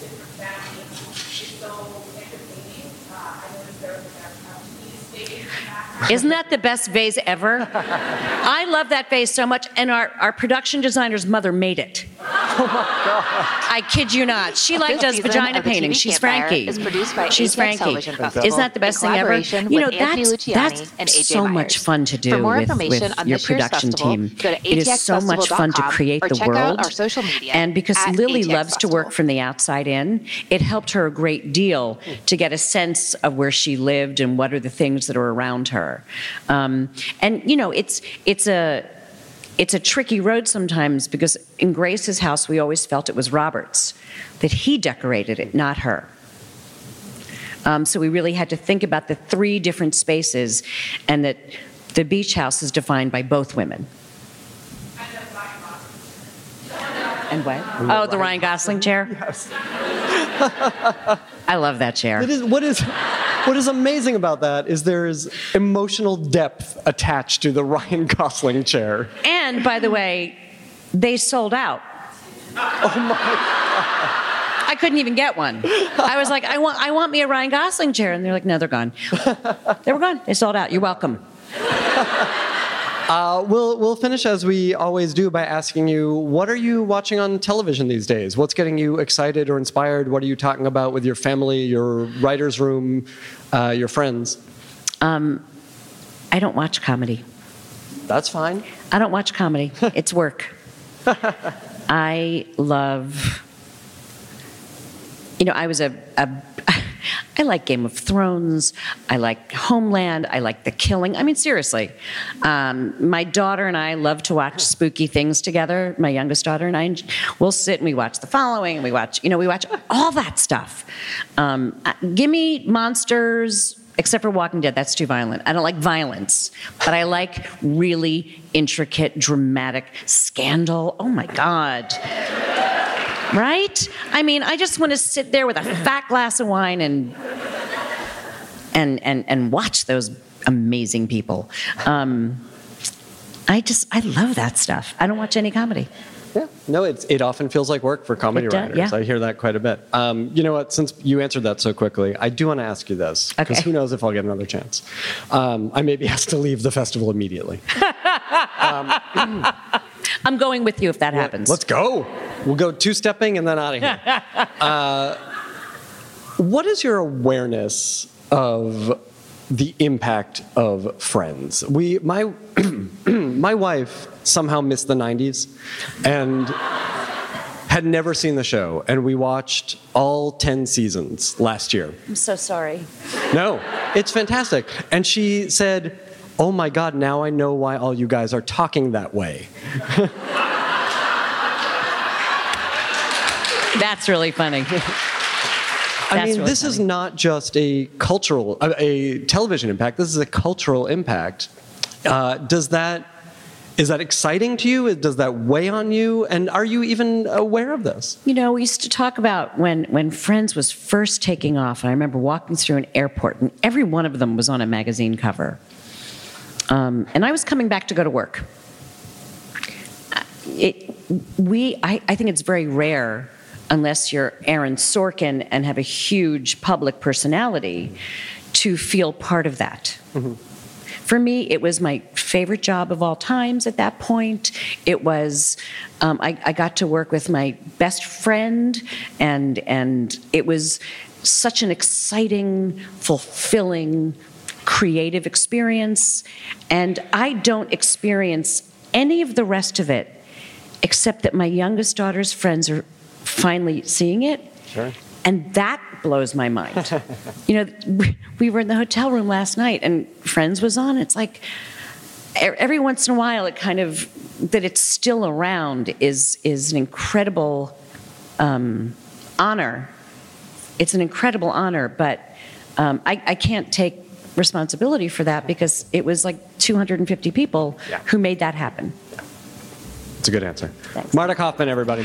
two different families is so entertaining. Uh, I noticed there was a Japanese stage in the background. Isn't that the best vase ever? [laughs] I love that vase so much, and our, our production designer's mother made it. Oh. I kid you not. She like does vagina painting. She's Frankie. is produced by She's Frankie. Isn't that the best thing ever? You know, that's, that's and AJ so much fun to do For more with, information with on your production festival, team. it is so much fun to create the world. our social media and because Lily ATX loves to work from the outside in, it helped her a great deal to get a sense of where she lived and what are the things that are around her. Um, and you know, it's it's a it's a tricky road sometimes because in Grace's house we always felt it was Robert's, that he decorated it, not her. Um, so we really had to think about the three different spaces, and that the beach house is defined by both women. And what? Oh, the Ryan Gosling chair. Yes. [laughs] I love that chair. It is, what is what is amazing about that is there is emotional depth attached to the [laughs] Ryan Gosling chair. And by the way, they sold out. Oh my! I couldn't even get one. I was like, I want, I want me a Ryan Gosling chair, and they're like, No, they're gone. [laughs] they were gone. They sold out. You're welcome. Uh, we'll we'll finish as we always do by asking you, what are you watching on television these days? What's getting you excited or inspired? What are you talking about with your family, your writers' room, uh, your friends? I don't watch comedy. That's fine. I don't watch comedy. [laughs] It's work. [laughs] I love. You know, I was a, a. I like Game of Thrones. I like Homeland. I like The Killing. I mean, seriously. Um, my daughter and I love to watch spooky things together. My youngest daughter and I, we'll sit and we watch The Following. And we watch, you know, we watch all that stuff. Um, uh, give me monsters, except for Walking Dead. That's too violent. I don't like violence, but I like really intricate, dramatic scandal. Oh my God. Right? I mean, I just want to sit there with a fat glass of wine and and and and watch those amazing people. Um, I just I love that stuff. I don't watch any comedy. Yeah. No, it's, it often feels like work for comedy does, writers. yeah. I hear that quite a bit. Um, you know what? Since you answered that so quickly, I do want to ask you this because Okay. who knows if I'll get another chance. Um, I may be [laughs] asked to leave the festival immediately. [laughs] I'm going with you if that happens. Let's go. We'll go two stepping and then out of here. [laughs] uh, what is your awareness of the impact of Friends. We, my, [clears throat] my wife somehow missed the 90s and had never seen the show, and we watched all 10 seasons last year. I'm so sorry. No, it's fantastic. And she said, Oh my God, now I know why all you guys are talking that way. That's really funny. [laughs] I mean, really this is not just a cultural, a, a television impact. This is a cultural impact. Uh, does that is that exciting to you? Does that weigh on you? And are you even aware of this? You know, we used to talk about when, when Friends was first taking off, and I remember walking through an airport, and every one of them was on a magazine cover. Um, and I was coming back to go to work. It, we, I, I think it's very rare, unless you're Aaron Sorkin and have a huge public personality, to feel part of that. For me, it was my favorite job of all times at that point. It was, um, I, I got to work with my best friend, and, and it was such an exciting, fulfilling, creative experience. And I don't experience any of the rest of it except that my youngest daughter's friends are finally seeing it. Sure. And that blows my mind. you know, we- we were in the hotel room last night and Friends was on. It's like every once in a while, it kind of that it's still around is is an incredible um, honor. It's an incredible honor, but um, I, I can't take responsibility for that because it was like 250 people Yeah. who made that happen. It's a good answer. Thanks. Marta Kauffman, everybody.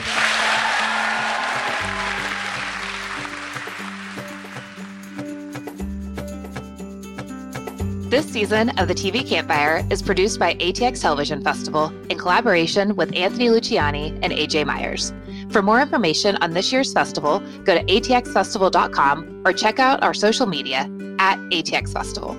This season of the TV Campfire is produced by ATX Television Festival in collaboration with Anthony Luciani and AJ Myers. For more information on this year's festival, go to atxfestival.com or check out our social media at ATX Festival.